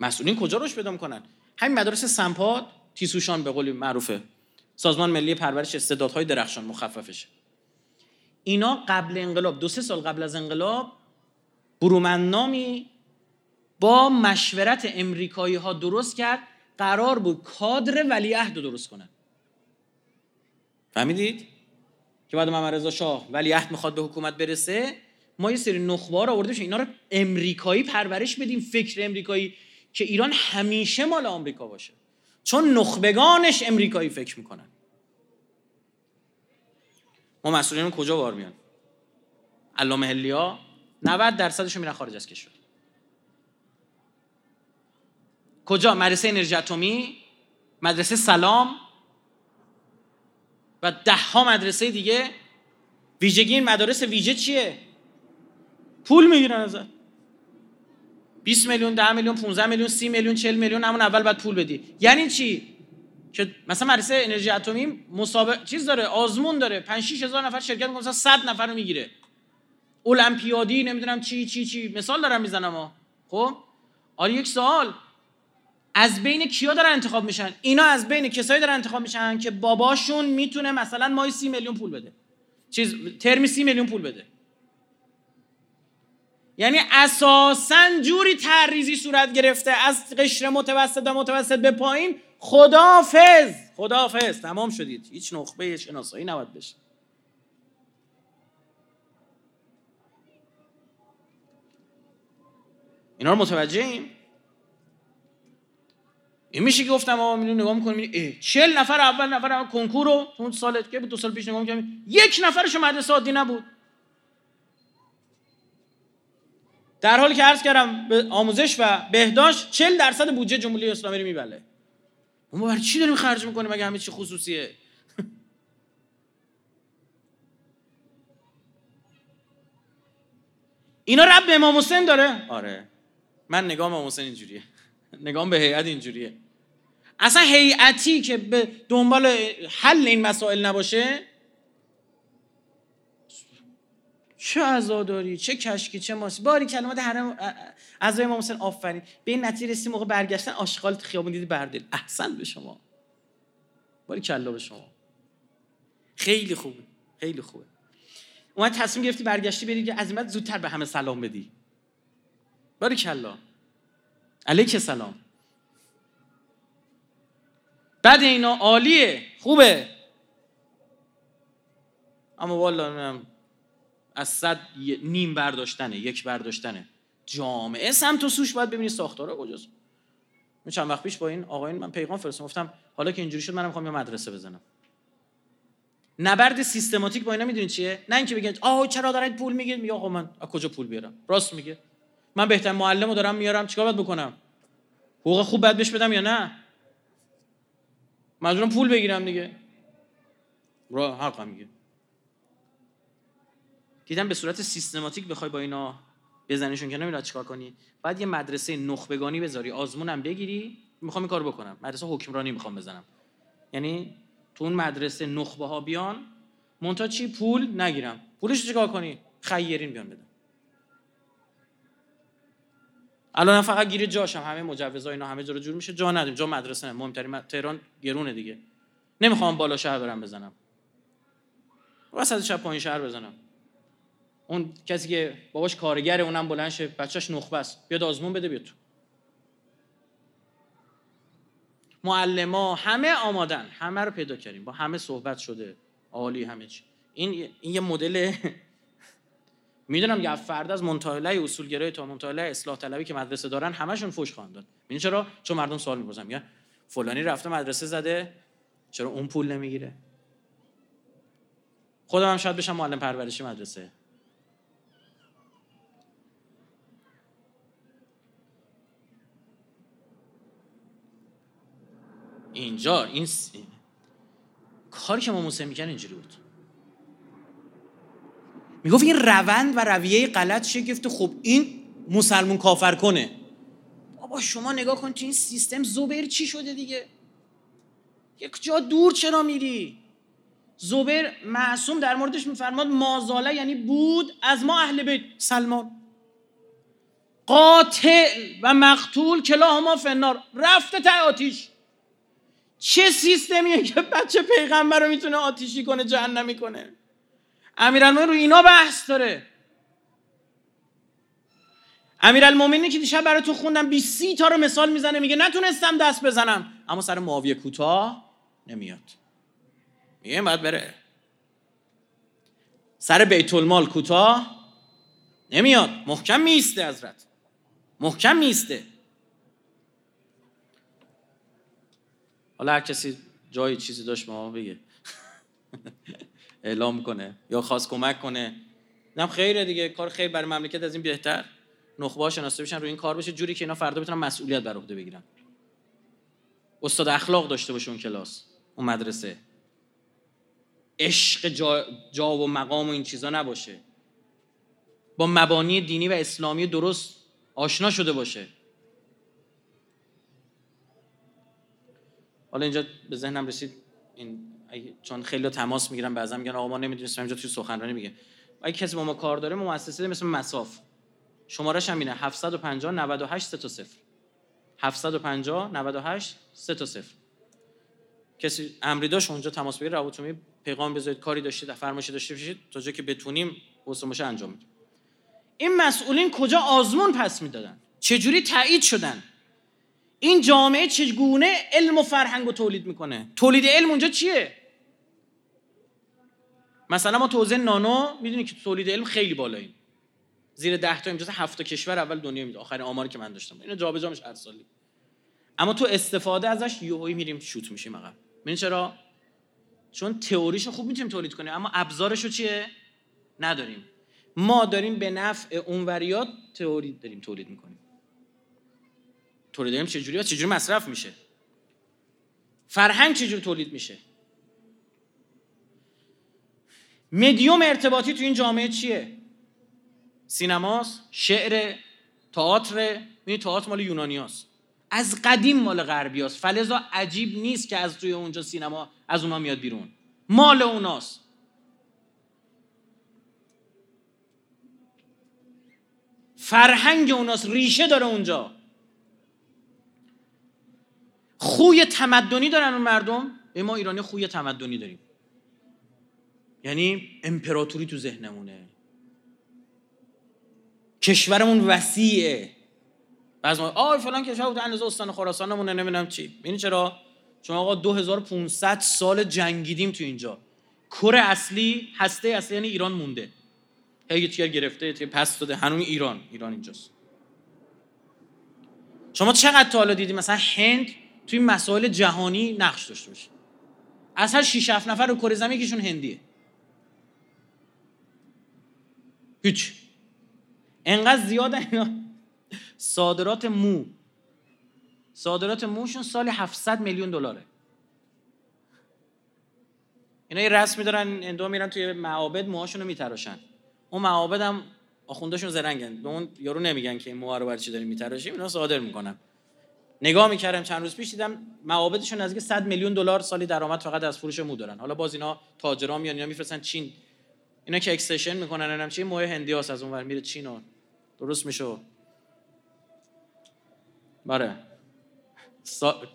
مسئولین کجا روش پیدا می‌کنن؟ همین مدارس سمپاد تیسوشان به قولی معروفه. سازمان ملی پرورش استعدادهای درخشان مخففشه. اینا قبل انقلاب دو سه سال قبل از انقلاب برومندنامی با مشورت امریکایی ها درست کرد. قرار بود کادر ولیعهد رو درست کنن. فهمیدید؟ که بعد محمد رضا شاه ولیعهد می‌خواد به حکومت برسه ما یه سری نخبه رو آورده اینا رو امریکایی پرورش بدیم فکر امریکایی که ایران همیشه مال آمریکا باشه. چون نخبگانش امریکایی فکر می‌کنن. ما مسئولین کجا بار میان؟ علامه هلیا 90 درصدش میرن خارج از کشور. کجا؟ مدرسه انرژی اتمی؟ مدرسه سلام؟ و ده ها مدرسه دیگه ویژگی این مدارس ویژه چیه؟ پول می‌گیرن ازت. 20 میلیون 10 میلیون 15 میلیون 30 میلیون 40 میلیون همون اول بعد پول بدی. یعنی چی؟ که مثلا مدرسه انرژی اتمی مسابقه چیز داره آزمون داره. 5 6 هزار نفر شرکت می‌کنه مثلا 100 نفر رو می‌گیره. المپیادی نمی‌دونم چی چی چی. مثال دارم می‌زنم ها. خب؟ آره یک سوال. از بین کیا دارن انتخاب میشن؟ اینا از بین کسایی دارن انتخاب میشن که باباشون می‌تونه مثلا مای سی میلیون پول بده. چیز ترمی سی میلیون پول بده. یعنی اساسا جوری تعریزی صورت گرفته از قشر متوسط و متوسط به پایین خدافز خدافز تمام شدید. هیچ نخبه شناسایی نباید بشه. اینا رو متوجه ایم این میشه که گفتم آقا میدون نگاه ای 40 نفر اول نفر اول کنکور رو اون سال که دو سال پیش نگاه می‌کنیم یک نفرش مدرسه عادی نبود. در حالی که عرض کردم به آموزش و بهداشت 40 درصد بودجه جمهوری اسلامی رو میبله. ما برای چی داریم خرج می‌کنیم اگه همه چی خصوصیه؟ اینا رب به امام حسین داره؟ آره. من نگاه امام حسین اینجوریه. نگام به هیئت اینجوریه. اصلا هیئتی که به دنبال حل این مسائل نباشه چه عزاداری چه کشکی چه ماسی. باری کلمات حرم از امام حسین آفرین. به این نتیجه رسید موقع برگشتن آشغال خیابون دیدی بردل احسن به شما. باری کلا به شما. خیلی خوبه خیلی خوبه. اومد تصمیم گرفتی برگشتی بری که از زودتر به همه سلام بدی. باری کلا. علیک سلام بعد اینا عالیه. خوبه. اما والا از صد نیم برداشتنه یک برداشتنه. جامعه سمت و سوش باید ببینی ساختاره کجاست. من چند وقت پیش با این آقایون من پیغام فرستم گفتم حالا که اینجوری شد منم می‌خوام یه مدرسه بزنم. نبرد سیستماتیک با اینا می‌دونید چیه؟ نه اینکه بگید آه چرا دارید پول میگید میگه آقا من از کجا پول بیارم؟ راست میگه. من بهترین معلمو دارم میارم چیکار باید بکنم؟ حقوق خوب باید بهش بدم یا نه؟ مجبورم پول بگیرم دیگه. را حقا میگه. دیدم به صورت سیستماتیک بخوای با اینا بزنیشون که نمی‌دونی چیکار کنی؟ بعد یه مدرسه نخبگانی بذاری آزمونم بگیری می‌خوام این کار بکنم. مدرسه حکمرانی می‌خوام بزنم. یعنی تو اون مدرسه نخبه ها بیان مونتا چی؟ پول نگیرم. پولش چیکار کنی؟ خیرین بیان بدم. الان فقط گیر جاشم همه مجوزا اینا همه جا رو جور میشه. جا ندیم جا مدرسه نه. مهمترین تهران گرونه دیگه. نمی‌خوام بالا شهر برم بزنم. وسط شب پایین شهر بزنم. اون کسی که باباش کارگره اونم بلند شه. بچهش نخبه است. بیاد آزمون بده بیاد تو. معلما همه آمادن. همه رو پیدا کردیم. با همه صحبت شده. عالی همه چی. این این یه مدل می‌دونم یه فرد از منتهله اصولگرای تا منتهله اصلاح طلبی که مدرسه دارن همشون فوش خواهند داد. ببین چرا؟ چون مردم سوال می‌پرسن. میگن فلانی رفته مدرسه زده چرا اون پول نمی‌گیره؟ خودم هم شاید بشم معلم پرورشی مدرسه. اینجا این کاری که ما موسی می‌کنن اینجوری بود. می‌گفت این روند و رویه غلط شگفت خب این مسلمون کافر کنه. بابا شما نگاه کن تو این سیستم زبر چی شده دیگه؟ یک جا دور چرا میری؟ زبر معصوم در موردش میفرماد مازاله یعنی بود از ما اهل بیت. سلمان. قاتل و مقتول کلاهما فنار رفته تا آتیش. چه سیستمیه که بچه پیغمبر رو می‌تونه آتیشی کنه جهنمی کنه؟ امیرالمومنین رو اینا بحث داره. امیرالمومنینی که دیشب براتون خوندم 20 تا رو مثال می‌زنه میگه نتونستم دست بزنم. اما سر معاویه کوتاه نمیاد. میگه باید بره. سر بیت المال کوتاه نمیاد. محکم میسته حضرت. محکم میسته. حالا هر کسی جایی چیزی داشت ما بگه. اعلام کنه یا خواست کمک کنه. نم خیره دیگه کار خیر برای مملکت از این بهتر. نخبه شناسته بشن روی این کار بشه جوری که اینا فردا بتونن مسئولیت بر عهده بگیرن. استاد اخلاق داشته باشه اون کلاس اون مدرسه. عشق جا, جا و مقام و این چیزا نباشه. با مبانی دینی و اسلامی درست آشنا شده باشه. حالا اینجا به ذهنم رسید این چون خیلی تماس می‌گیرن بعضا میگن آقا ما نمی‌دونستیم اینجا توی سخنرانی میگه. اگه کسی با ما کار داره مؤسسه مثل مساف. شمارش هم اینه 750 98 3 تا 0 750 98 3 تا 0 کسی امری داشت اونجا تماس بگیره روابطومی پیغام بذارید کاری داشتید فرمایشی داشته باشید تا جایی که بتونیم واسه انجام میدیم این مسئولین کجا آزمون پس می‌دادن؟ چجوری تایید شدن؟ این جامعه چگونه علم و فرهنگ رو تولید می‌کنه؟ تولید علم اونجا چیه؟ مثلا ما توزیع نانو می‌دونی که تولید علم خیلی بالاییم. زیر ده تا امتیاز هفت کشور اول دنیا میده. آخرین آماری که من داشتم. اینو جابجا میشه هر سالی. اما تو استفاده ازش یوهی میریم شوت میشیم عقب. ببین چرا؟ چون تئوریشو خوب می‌تونیم تولید کنیم اما ابزارشو چیه؟ نداریم. ما داریم به نفع اونوریات تئوری داریم تولید می‌کنیم. تولید داریم چجوری و چجوری مصرف میشه؟ فرهنگ چجوری تولید میشه؟ مدیوم ارتباطی تو این جامعه چیه؟ سینماست شعر تئاتر می تئاتر مال یونانیاست. از قدیم مال غربیاست. فلزا عجیب نیست که از توی اونجا سینما از اونها میاد بیرون. مال اوناست. فرهنگ اوناست. ریشه داره اونجا. خوی تمدنی دارن اون مردم. ما ایرانی خوی تمدنی داریم. یعنی امپراتوری تو ذهنمونه. کشورمون وسیعه. بعض ما آی فلان کشور بود اندازه استان خراسانمون نمی‌دونم چی. ببین چرا؟ چون آقا 2500 سال جنگیدیم تو اینجا. کره اصلی هسته اصلی یعنی ایران مونده. هی تیر گرفته تیر پس داده. هنوز ایران ایران اینجاست. شما چقدر تا حالا دیدی مثلا هند توی مسائل جهانی نقش داشته باشه؟ از هر 6 7 نفر کره زمین یکیشون هندیه. هیچ انقدر زیاد اینا صادرات مو صادرات موشون سال 700 میلیون دلاره اینا یه رسمی دارن اندو میرن توی معابد موهاشون رو میتراشن اون معابد هم آخونداشون زرنگن به اون یارو نمیگن که این موها رو برای چی داریم میتراشیم اینا صادر می‌کنن نگاه می‌کردم چند روز پیش دیدم معابدشون نزدیک 100 میلیون دلار سالی درآمد فقط از فروش مو دارن حالا باز اینا تاجرا میان اینا میفرستن چین اینا که اکستشن می‌کنن اینم چی؟ موه هندی هست از اونور میره چین درست میشه. باره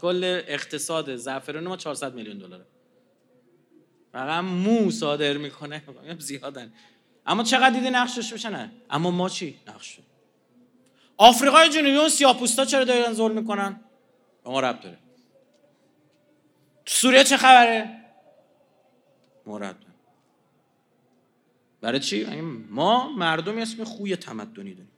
کل اقتصاد زعفران ما 400 میلیون دلاره. فقط مو صادر می‌کنه. زیادن. اما چقدر دیدی نقشش بشه نه. اما ما چی؟ نقش. آفریقای جنوبی اون سیاپوستا چرا دارن ظلم می‌کنن؟ به ما رب داره. سوریه چه خبره؟ مرد برای چی؟ ما مردمی اسم خوی تمدنی داریم.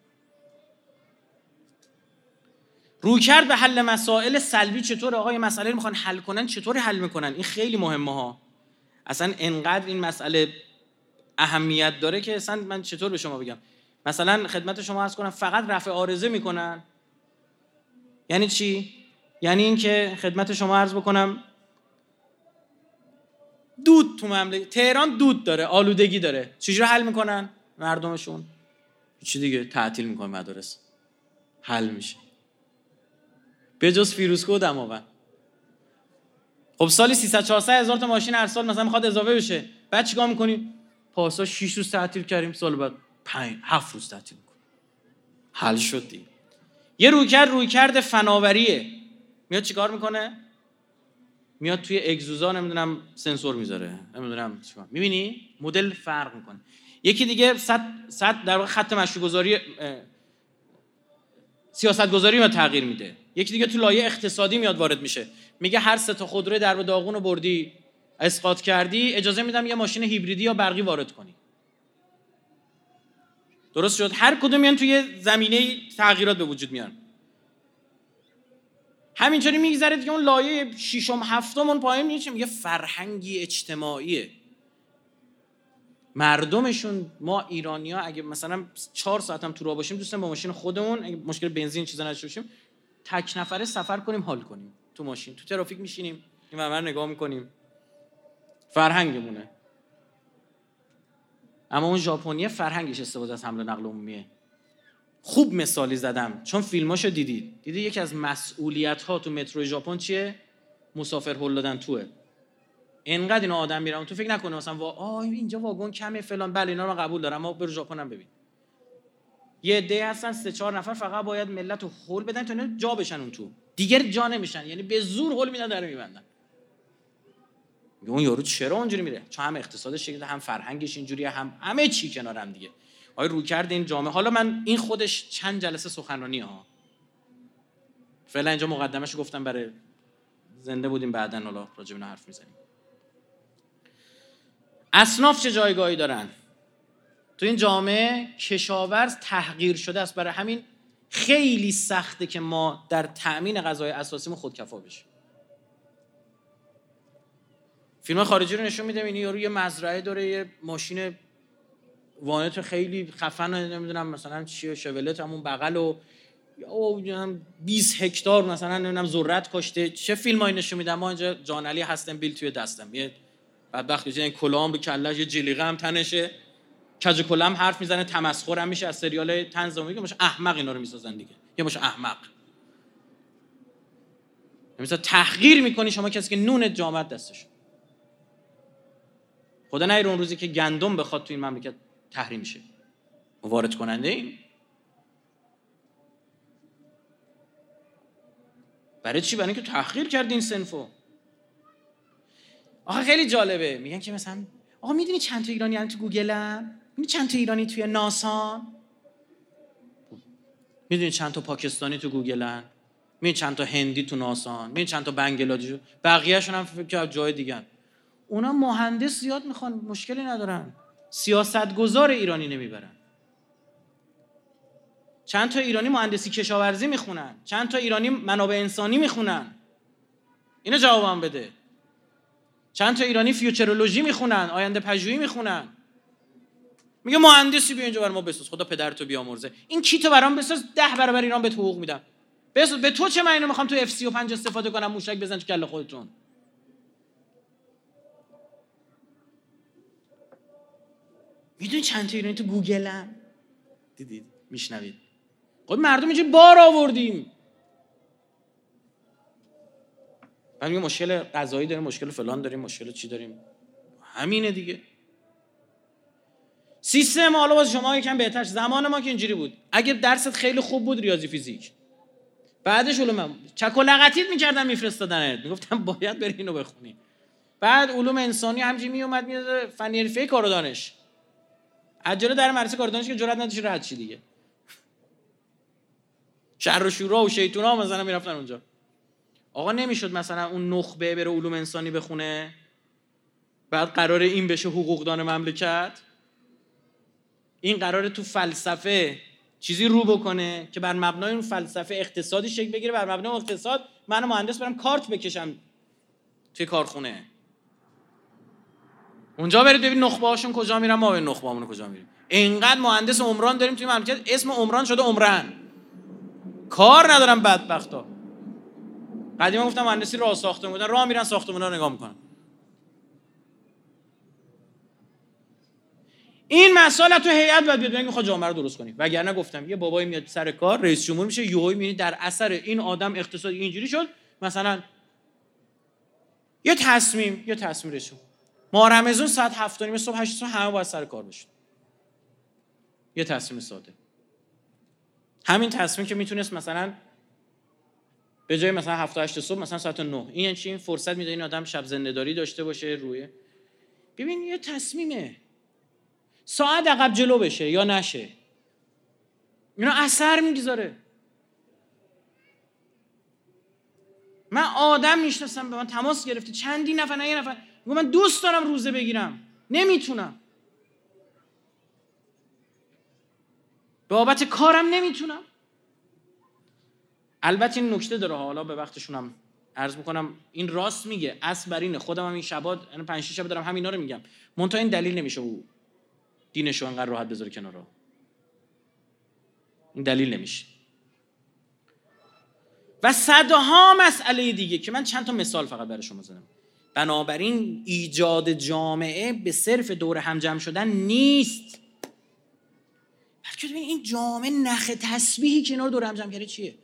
رویکرد به حل مسائل سلبی چطور آقای مسئله می‌خوان حل کنن چطور حل می‌کنن؟ این خیلی مهمه ها. اصلا انقدر این مسئله اهمیت داره که اصلا من چطور به شما بگم؟ مثلا خدمت شما از کنم فقط رفع آرزه می‌کنن. یعنی چی؟ یعنی اینکه خدمت شما عرض بکنم دود تو مملکت. تهران دود داره آلودگی داره. چجوری حل می‌کنن؟ مردمشون. چی دیگه؟ تعطیل می‌کنن مدارس. حل میشه. به جز فیروسکو و خب سالی 300 400 هزار تا ماشین هر سال مثلا می‌خواد اضافه بشه. بعد چیکار می‌کنی پاسا 6 روز تعطیل کردیم سال بعد 5 7 روز تعطیل می‌کنیم. حل شد دیگه. یه رویکرد رویکرد فناوریه. میاد چیکار می‌کنه؟ میاد توی اگزوزا نمی‌دونم سنسور می‌ذاره. نمی‌دونم چیکار می‌بینی؟ مدل فرق می‌کنه. یکی دیگه صد صد در واقع خط مشروع گذاری سیاست گذاری میاد تغییر میده. یکی دیگه تو لایه اقتصادی میاد وارد میشه. میگه هر سه تا خودرو در داغون رو بردی اسقاط کردی اجازه میدم یه ماشین هیبریدی یا برقی وارد کنی. درست شد؟ هر کدوم میان توی زمینه تغییرات به وجود میان همینطوری میگذره که اون لایه ششم هفتم اون پایین میشه یه فرهنگی اجتماعیه. مردمشون ما ایرانیا اگه مثلا چهار ساعت هم تو راه باشیم دوستان با ماشین خودمون اگه مشکل بنزین چیزا نداشته باشیم تک نفره سفر کنیم حال کنیم تو ماشین. تو ترافیک میشینیم این منور نگاه می‌کنیم. فرهنگمونه. اما اون ژاپنی فرهنگش استفاده از حمل نقل عمومیه. خوب مثالی زدم چون فیلماشو دیدید. دیدی یکی از مسئولیت ها تو مترو ژاپن چیه؟ مسافر هل دادن توه. انقدر اینا آدم میرن تو فکر نکنه مثلا وا آه اینجا واگن کمه فلان. بله اینا رو قبول دارم اما برو ژاپن هم ببین. یه عده هستن سه چهار نفر فقط باید ملت رو هول بدن تا جا بشن اون تو. دیگر جا نمیشن یعنی به زور هول میدن در میبندن. اون یارو چرا اونجوری میره؟ چون هم اقتصادش شکل هم فرهنگش اینجوریه هم همه چی کنار هم دیگه. آیا رو کرده این جامعه؟ حالا من این خودش چند جلسه سخنرانی ها. فعلا اینجا مقدمش گفتم برای زنده بودیم بعدا حالا راجع به حرف می‌زنیم. اصناف چه جایگاهی دارن؟ تو این جامعه کشاورز تحقیر شده است. برای همین خیلی سخته که ما در تأمین غذای اساسیمون خودکفا بشیم. فیلم خارجی رو نشون میده این یارو یه مزرعه داره یه ماشین وانت خیلی خفن نمی‌دونم مثلا چیه شولت همون بغل و یا 20 هکتار مثلا نمی‌دونم ذرت کشته. چه فیلمایی نشون میدن؟ ما اینجا جان علی هستن بیل توی دستم. یه بدبخت این کلام به کلش یه جلیقه هم تنشه. کج کلم حرف می‌زنه تمسخر هم میشه از سریال طنز میگه مش احمق اینا رو می‌سازن دیگه. یه مش احمق. مثلا تحقیر می‌کنی شما کسی که نون جامعه دستش خدا نیر اون روزی که گندم بخواد تو این مملکت تحریم شه وارد کننده این برای چی؟ برای اینکه تحقیر کرد این سنفو. آخه خیلی جالبه. میگن که مثلا آقا می‌دونی چند تا ایرانی هم تو گوگل هم؟ می‌دونی چند تا ایرانی توی ناسان؟ می‌دونی چند تا پاکستانی تو گوگل هم؟ می‌دونی چند تا هندی تو ناسان؟ می‌دونی چند تا بنگلادیش؟ بقیه‌شون هم فکر جای دیگه اونا مهندس زیاد می‌خوان مشکلی ندارن. سیاستگزار ایرانی نمی‌برن. چند تا ایرانی مهندسی کشاورزی می‌خونن. چند تا ایرانی منابع انسانی می‌خونن. اینو جوابم بده. چند تا ایرانی فیوچرولوژی می‌خونن آینده پژوهی می‌خونن. میگه مهندسی بیا اینجا بر ما بساز خدا پدرتو بیامرزه. این کیتو برام بساز؟ ده برابر ایران به حقوق میدم بساز به تو چه من اینو می‌خوام تو F 35 استفاده کنم موشک بزن کله خودتون. می‌دونی چند تا ایرانی تو گوگل هم دیدید میشنوید. خب مردم اینجا بار آوردیم. من میگم مشکل غذایی داریم مشکل فلان داریم مشکل چی داریم؟ همینه دیگه. سیستم حالا باز شما یکم بهتر زمان ما که اینجوری بود. اگه درست خیلی خوب بود ریاضی فیزیک. بعدش علوم چک و لغتیت می‌کردن میفرستادن می‌گفتم باید بری اینو بخونی. بعد علوم انسانی همچین میومد میاد فنی حرفه کار دانش. عجله در مدرسه کار دانش که جرئت نداشت رد چی دیگه. شر و شورا و شیطونا مثلا می‌رفتن اونجا. آقا نمی‌شد مثلا اون نخبه بره علوم انسانی بخونه بعد قرار این بشه حقوقدان مملکت؟ این قراره تو فلسفه چیزی رو بکنه که بر مبنای اون فلسفه اقتصادی شکل بگیره بر مبنای اقتصاد من مهندس برم کارت بکشم توی کارخونه. اونجا برید ببین نخبه هاشون کجا میرن ما به نخبه کجا میریم. اینقدر مهندس عمران داریم توی مملکت اسم عمران شده عمران. کار ندارم بدبختا. قدیما گفتم مهندسی راه ساختمون بودن راه میرن ساختمون رو نگاه می‌کنن. این مسائل تو هیئت باید بیاد بگیم جامعه رو درست کنیم. وگرنه گفتم یه بابایی میاد سر کار رئیس جمهور میشه یهو می‌بینی در اثر این آدم اقتصاد اینجوری شد. مثلا یه تصمیم یه تصمیم رسون ما رمزون ساعت هفت نیم صبح هشت صبح همه باید سر کار بشن. یه تصمیم ساده. همین تصمیم که می‌تونست مثلا به جای مثلا 7 8 صبح مثلا ساعت 9 این یعنی چی؟ فرصت میده این آدم شب زندهداری داشته باشه روی. ببین یه تصمیمه. ساعت عقب جلو بشه یا نشه. اینا اثر می‌گذاره. من آدم می‌شناسم به من تماس گرفته. چندی نفر نه یه نفر. من دوست دارم روزه بگیرم. نمی‌تونم. بابت کارم نمی‌تونم. البته این نکته داره. حالا به وقتشونم عرض می‌کنم این راست میگه. اصل بر اینه. خودم هم این شبات یعنی 5 شب دارم همینا رو میگم. منتها این دلیل نمیشه. او دینشو انقدر راحت بذاره کنار این دلیل نمیشه. و صدها مسئله دیگه که من چند تا مثال فقط برای شما زدم. بنابراین ایجاد جامعه به صرف دور هم جمع شدن نیست. بلکه این جامعه نخ تسبیحی که اینا دور هم جمع کرده چیه؟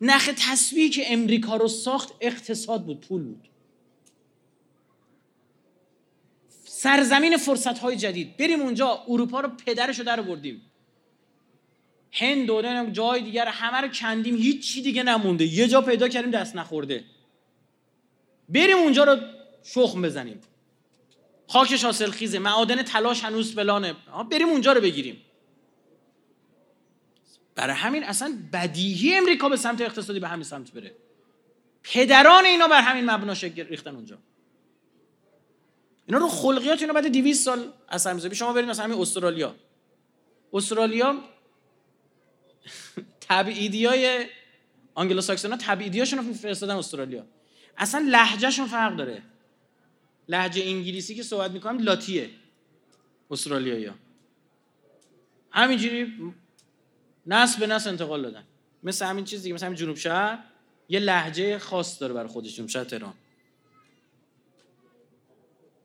نخ تسبیحی که امریکا رو ساخت اقتصاد بود پول بود. سرزمین فرصت های جدید. بریم اونجا اروپا رو پدرش رو در بردیم هند و جای دیگر همه رو کندیم. هیچی دیگه نمونده. یه جا پیدا کردیم دست نخورده. بریم اونجا رو شخم بزنیم. خاکش حاصل خیزه معادن تلاش هنوز فلانه. بریم اونجا رو بگیریم. برای همین اصلا بدیهی امریکا به سمت اقتصادی به همین سمت بره. پدران اینا بر همین مبنا شکل ریختن اونجا. اینا رو خلقیات اینا بعد 200 سال اثر می‌ذاره. شما برید مثلا همین استرالیا. استرالیا تبعیدی های آنگلو ساکسون ها تبعیدی هاشون فرستادن استرالیا. اصلا لحجهشون فرق داره. لحجه انگلیسی که صحبت می‌کنم لاتیه. استرالیایی ها همینجوری نسل به نسل انتقال دادن. مثل همین چیزی مثل همین جنوب شهر یه لحجه خاص داره برای خودش جنوب شهر تهران.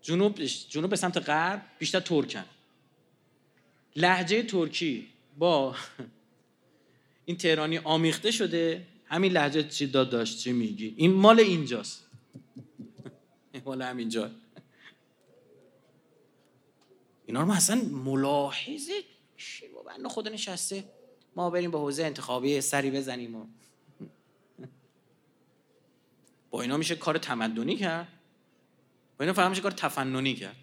جنوب جنوب به سمت غرب بیشتر ترکن. لحجه ترکی با این تهرانی آمیخته شده. همین لحجه چی داد داشت چی میگی؟ این مال اینجاست. مال همینجا اینا رو اصلا ملاحظه چی؟ بابا خدا نشسته. ما بریم به حوزه انتخابی سری بزنیم و با اینا میشه کار تمدنی کرد. با اینا فقط کار تفننی کرد.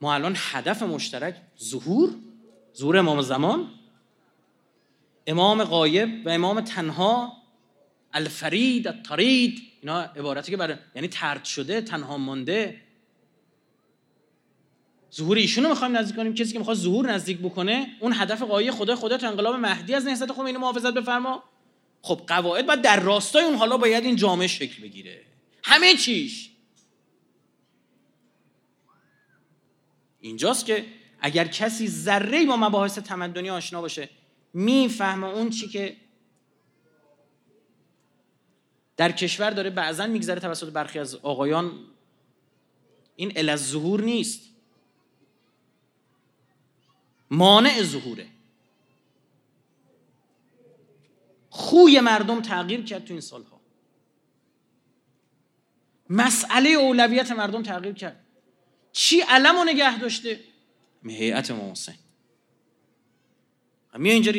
ما الان هدف مشترک ظهور ظهور امام زمان. امام غایب و امام تنها الفرید الطرید اینا عبارتی که برای یعنی ترد شده تنها مانده. ظهور ایشونو می‌خوایم نزدیک کنیم. کسی که می‌خواد ظهور نزدیک بکنه اون هدف قایی خدا خدا تو انقلاب مهدی از نهضت خمینی محافظت بفرما. خب قواعد باید در راستای اون حالا باید این جامعه شکل بگیره. همه چیش. اینجاست که اگر کسی ذره با مباحث تمدنی آشنا باشه می‌فهمه اون چی که در کشور داره بعضا میگذره توسط برخی از آقایان. این ال ظهور نیست. مانع ظهوره. خوی مردم تغییر کرد تو این سالها. مسئله اولویت مردم تغییر کرد. چی علم و نگه داشته؟ هیئت امام می اینجا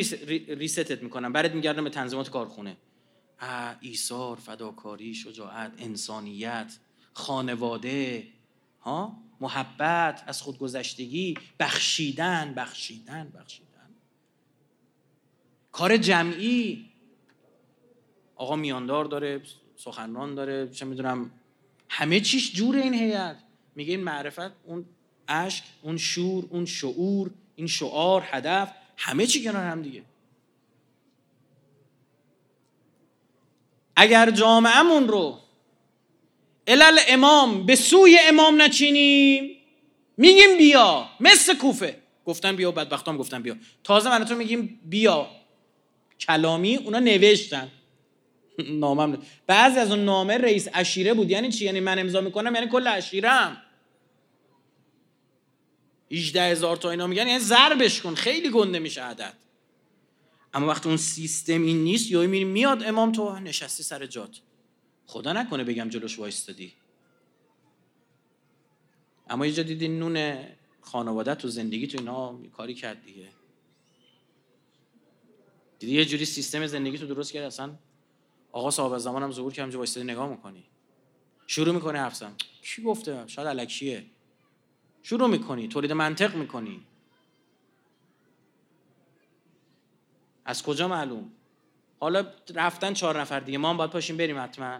ریستت می‌کنم. برات میگردم به تنظیمات کارخونه. ایثار فداکاری شجاعت انسانیت خانواده ها؟ محبت از خودگذشتگی بخشیدن بخشیدن بخشیدن. کار جمعی. آقا میاندار داره سخنران داره چه می‌دونم. همه چیش جور این هیئت. میگه این معرفت اون اشک اون شور اون شعور این شعار هدف. همه چی کنار هم دیگه. اگر جامعهمون رو علل امام به سوی امام نچینیم میگیم بیا مثل کوفه. گفتن بیا و بدبختام گفتن بیا. تازه من تو میگیم بیا. کلامی اونا نوشتن. نامم بعضی از اون نامه رئیس اشیره بود. یعنی چی؟ یعنی من امضا می‌کنم یعنی کل اشیرم 18 هزار تا اینا میگن یعنی ضربش کن خیلی گنده میشه عدد. اما وقتی اون سیستم این نیست یا میریم میاد امام تو نشستی سر جات. خدا نکنه بگم جلوش وایستادی. اما یه جا دیدی نون خانواده تو زندگی تو اینا کاری کرد دیگه. دیدی یه جوری سیستم زندگی تو درست کرد؟ اصلا آقا صاحب زمان هم ظهور که همجا وایساده نگاه می‌کنی. شروع می‌کنه حفظم. کی گفته؟ شاید الکیه شروع می‌کنی تولید منطق می‌کنی. از کجا معلوم؟ حالا رفتن چهار نفر دیگه ما هم باید پاشیم بریم حتما.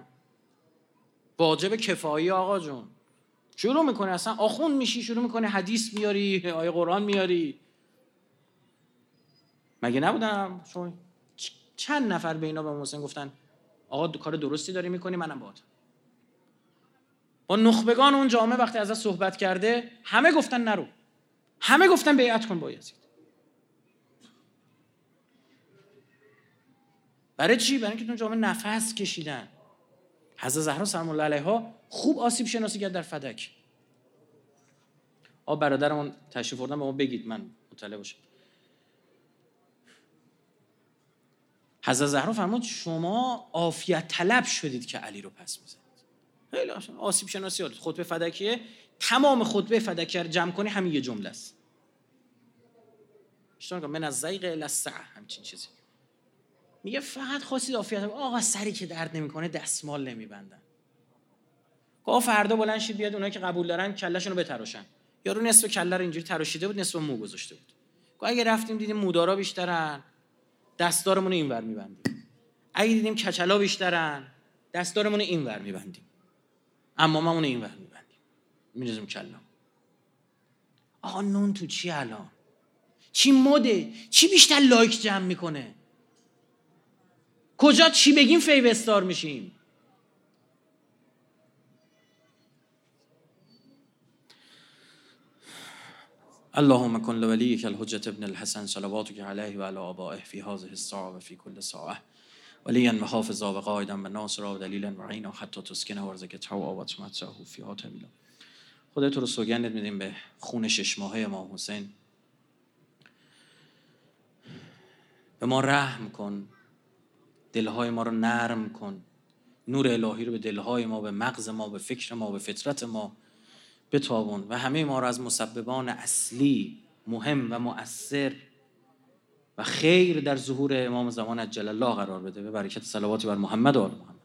واجب کفایی آقا جون. شروع می‌کنه اصلا آخون میشی شروع می‌کنه حدیث میاری آیه قرآن میاری. مگه نبودم؟ چند نفر به اینا به محسن گفتن آقا کار درستی داری می‌کنی؟ منم باهات با نخبگان اون جامعه وقتی از صحبت کرده همه گفتن نرو. همه گفتن بیعت کن با یزید. برای چی؟ برای اینکه اون جامعه نفس کشیدن. حضرت زهرا سلام الله علیها خوب آسیب شناسی کرد در فدک. آ برادرمون تشریف بردن به ما بگید من مطلع باشم. حضرت زهرا فرمود شما عافیت طلب شدید که علی رو پس می‌زنید خیلی آسیب شناسی ها خطبه فدکیه تمام خطبه فدکیه رو جمع کنی همین یه جمله است. من از زیغ لسع همچین چیزی. میگه فقط خواستید عافیت آقا سری که درد نمی‌کنه دستمال نمیبندن. گفت فردا بلند شید بیاد اونایی که قبول دارن کلهشون رو بتراشن. یارو نصف کله رو اینجوری تراشیده بود نصف مو گذاشته بود. گفت اگه رفتیم دیدیم مودارا بیشترن دستارمون رو اینور میبندیم. اگه دیدیم کچلا بیشترن دستارمون رو اینور میبندیم. اما ما اون اینور میبندیم. میریزیم کلا آقا نون تو چی الان؟ چی مده؟ چی بیشتر لایک جمع می‌کنه؟ کجا چی بگیم فیوستار میشیم؟ اللهم كن لوليك الحجة ابن الحسن صلواتك عليه وعلى آبائه في هذه الساعة وفي كل ساعة. وليا وحافظا وقائدا وناصرا ودليلا وعينا حتى تسكنه ورزقته وتمتعه فيها طويلا خدا تو رو سوگندت میدیم به خون شش ماهه امام حسین. به ما رحم کن. دلهای ما رو نرم کن. نور الهی رو به دلهای ما به مغز ما به فکر ما به فطرت ما بتابون. و همه ما رو از مسببان اصلی مهم و مؤثر و خیر در ظهور امام زمان عجل الله قرار بده. به برکت صلواتی بر محمد و آل محمد.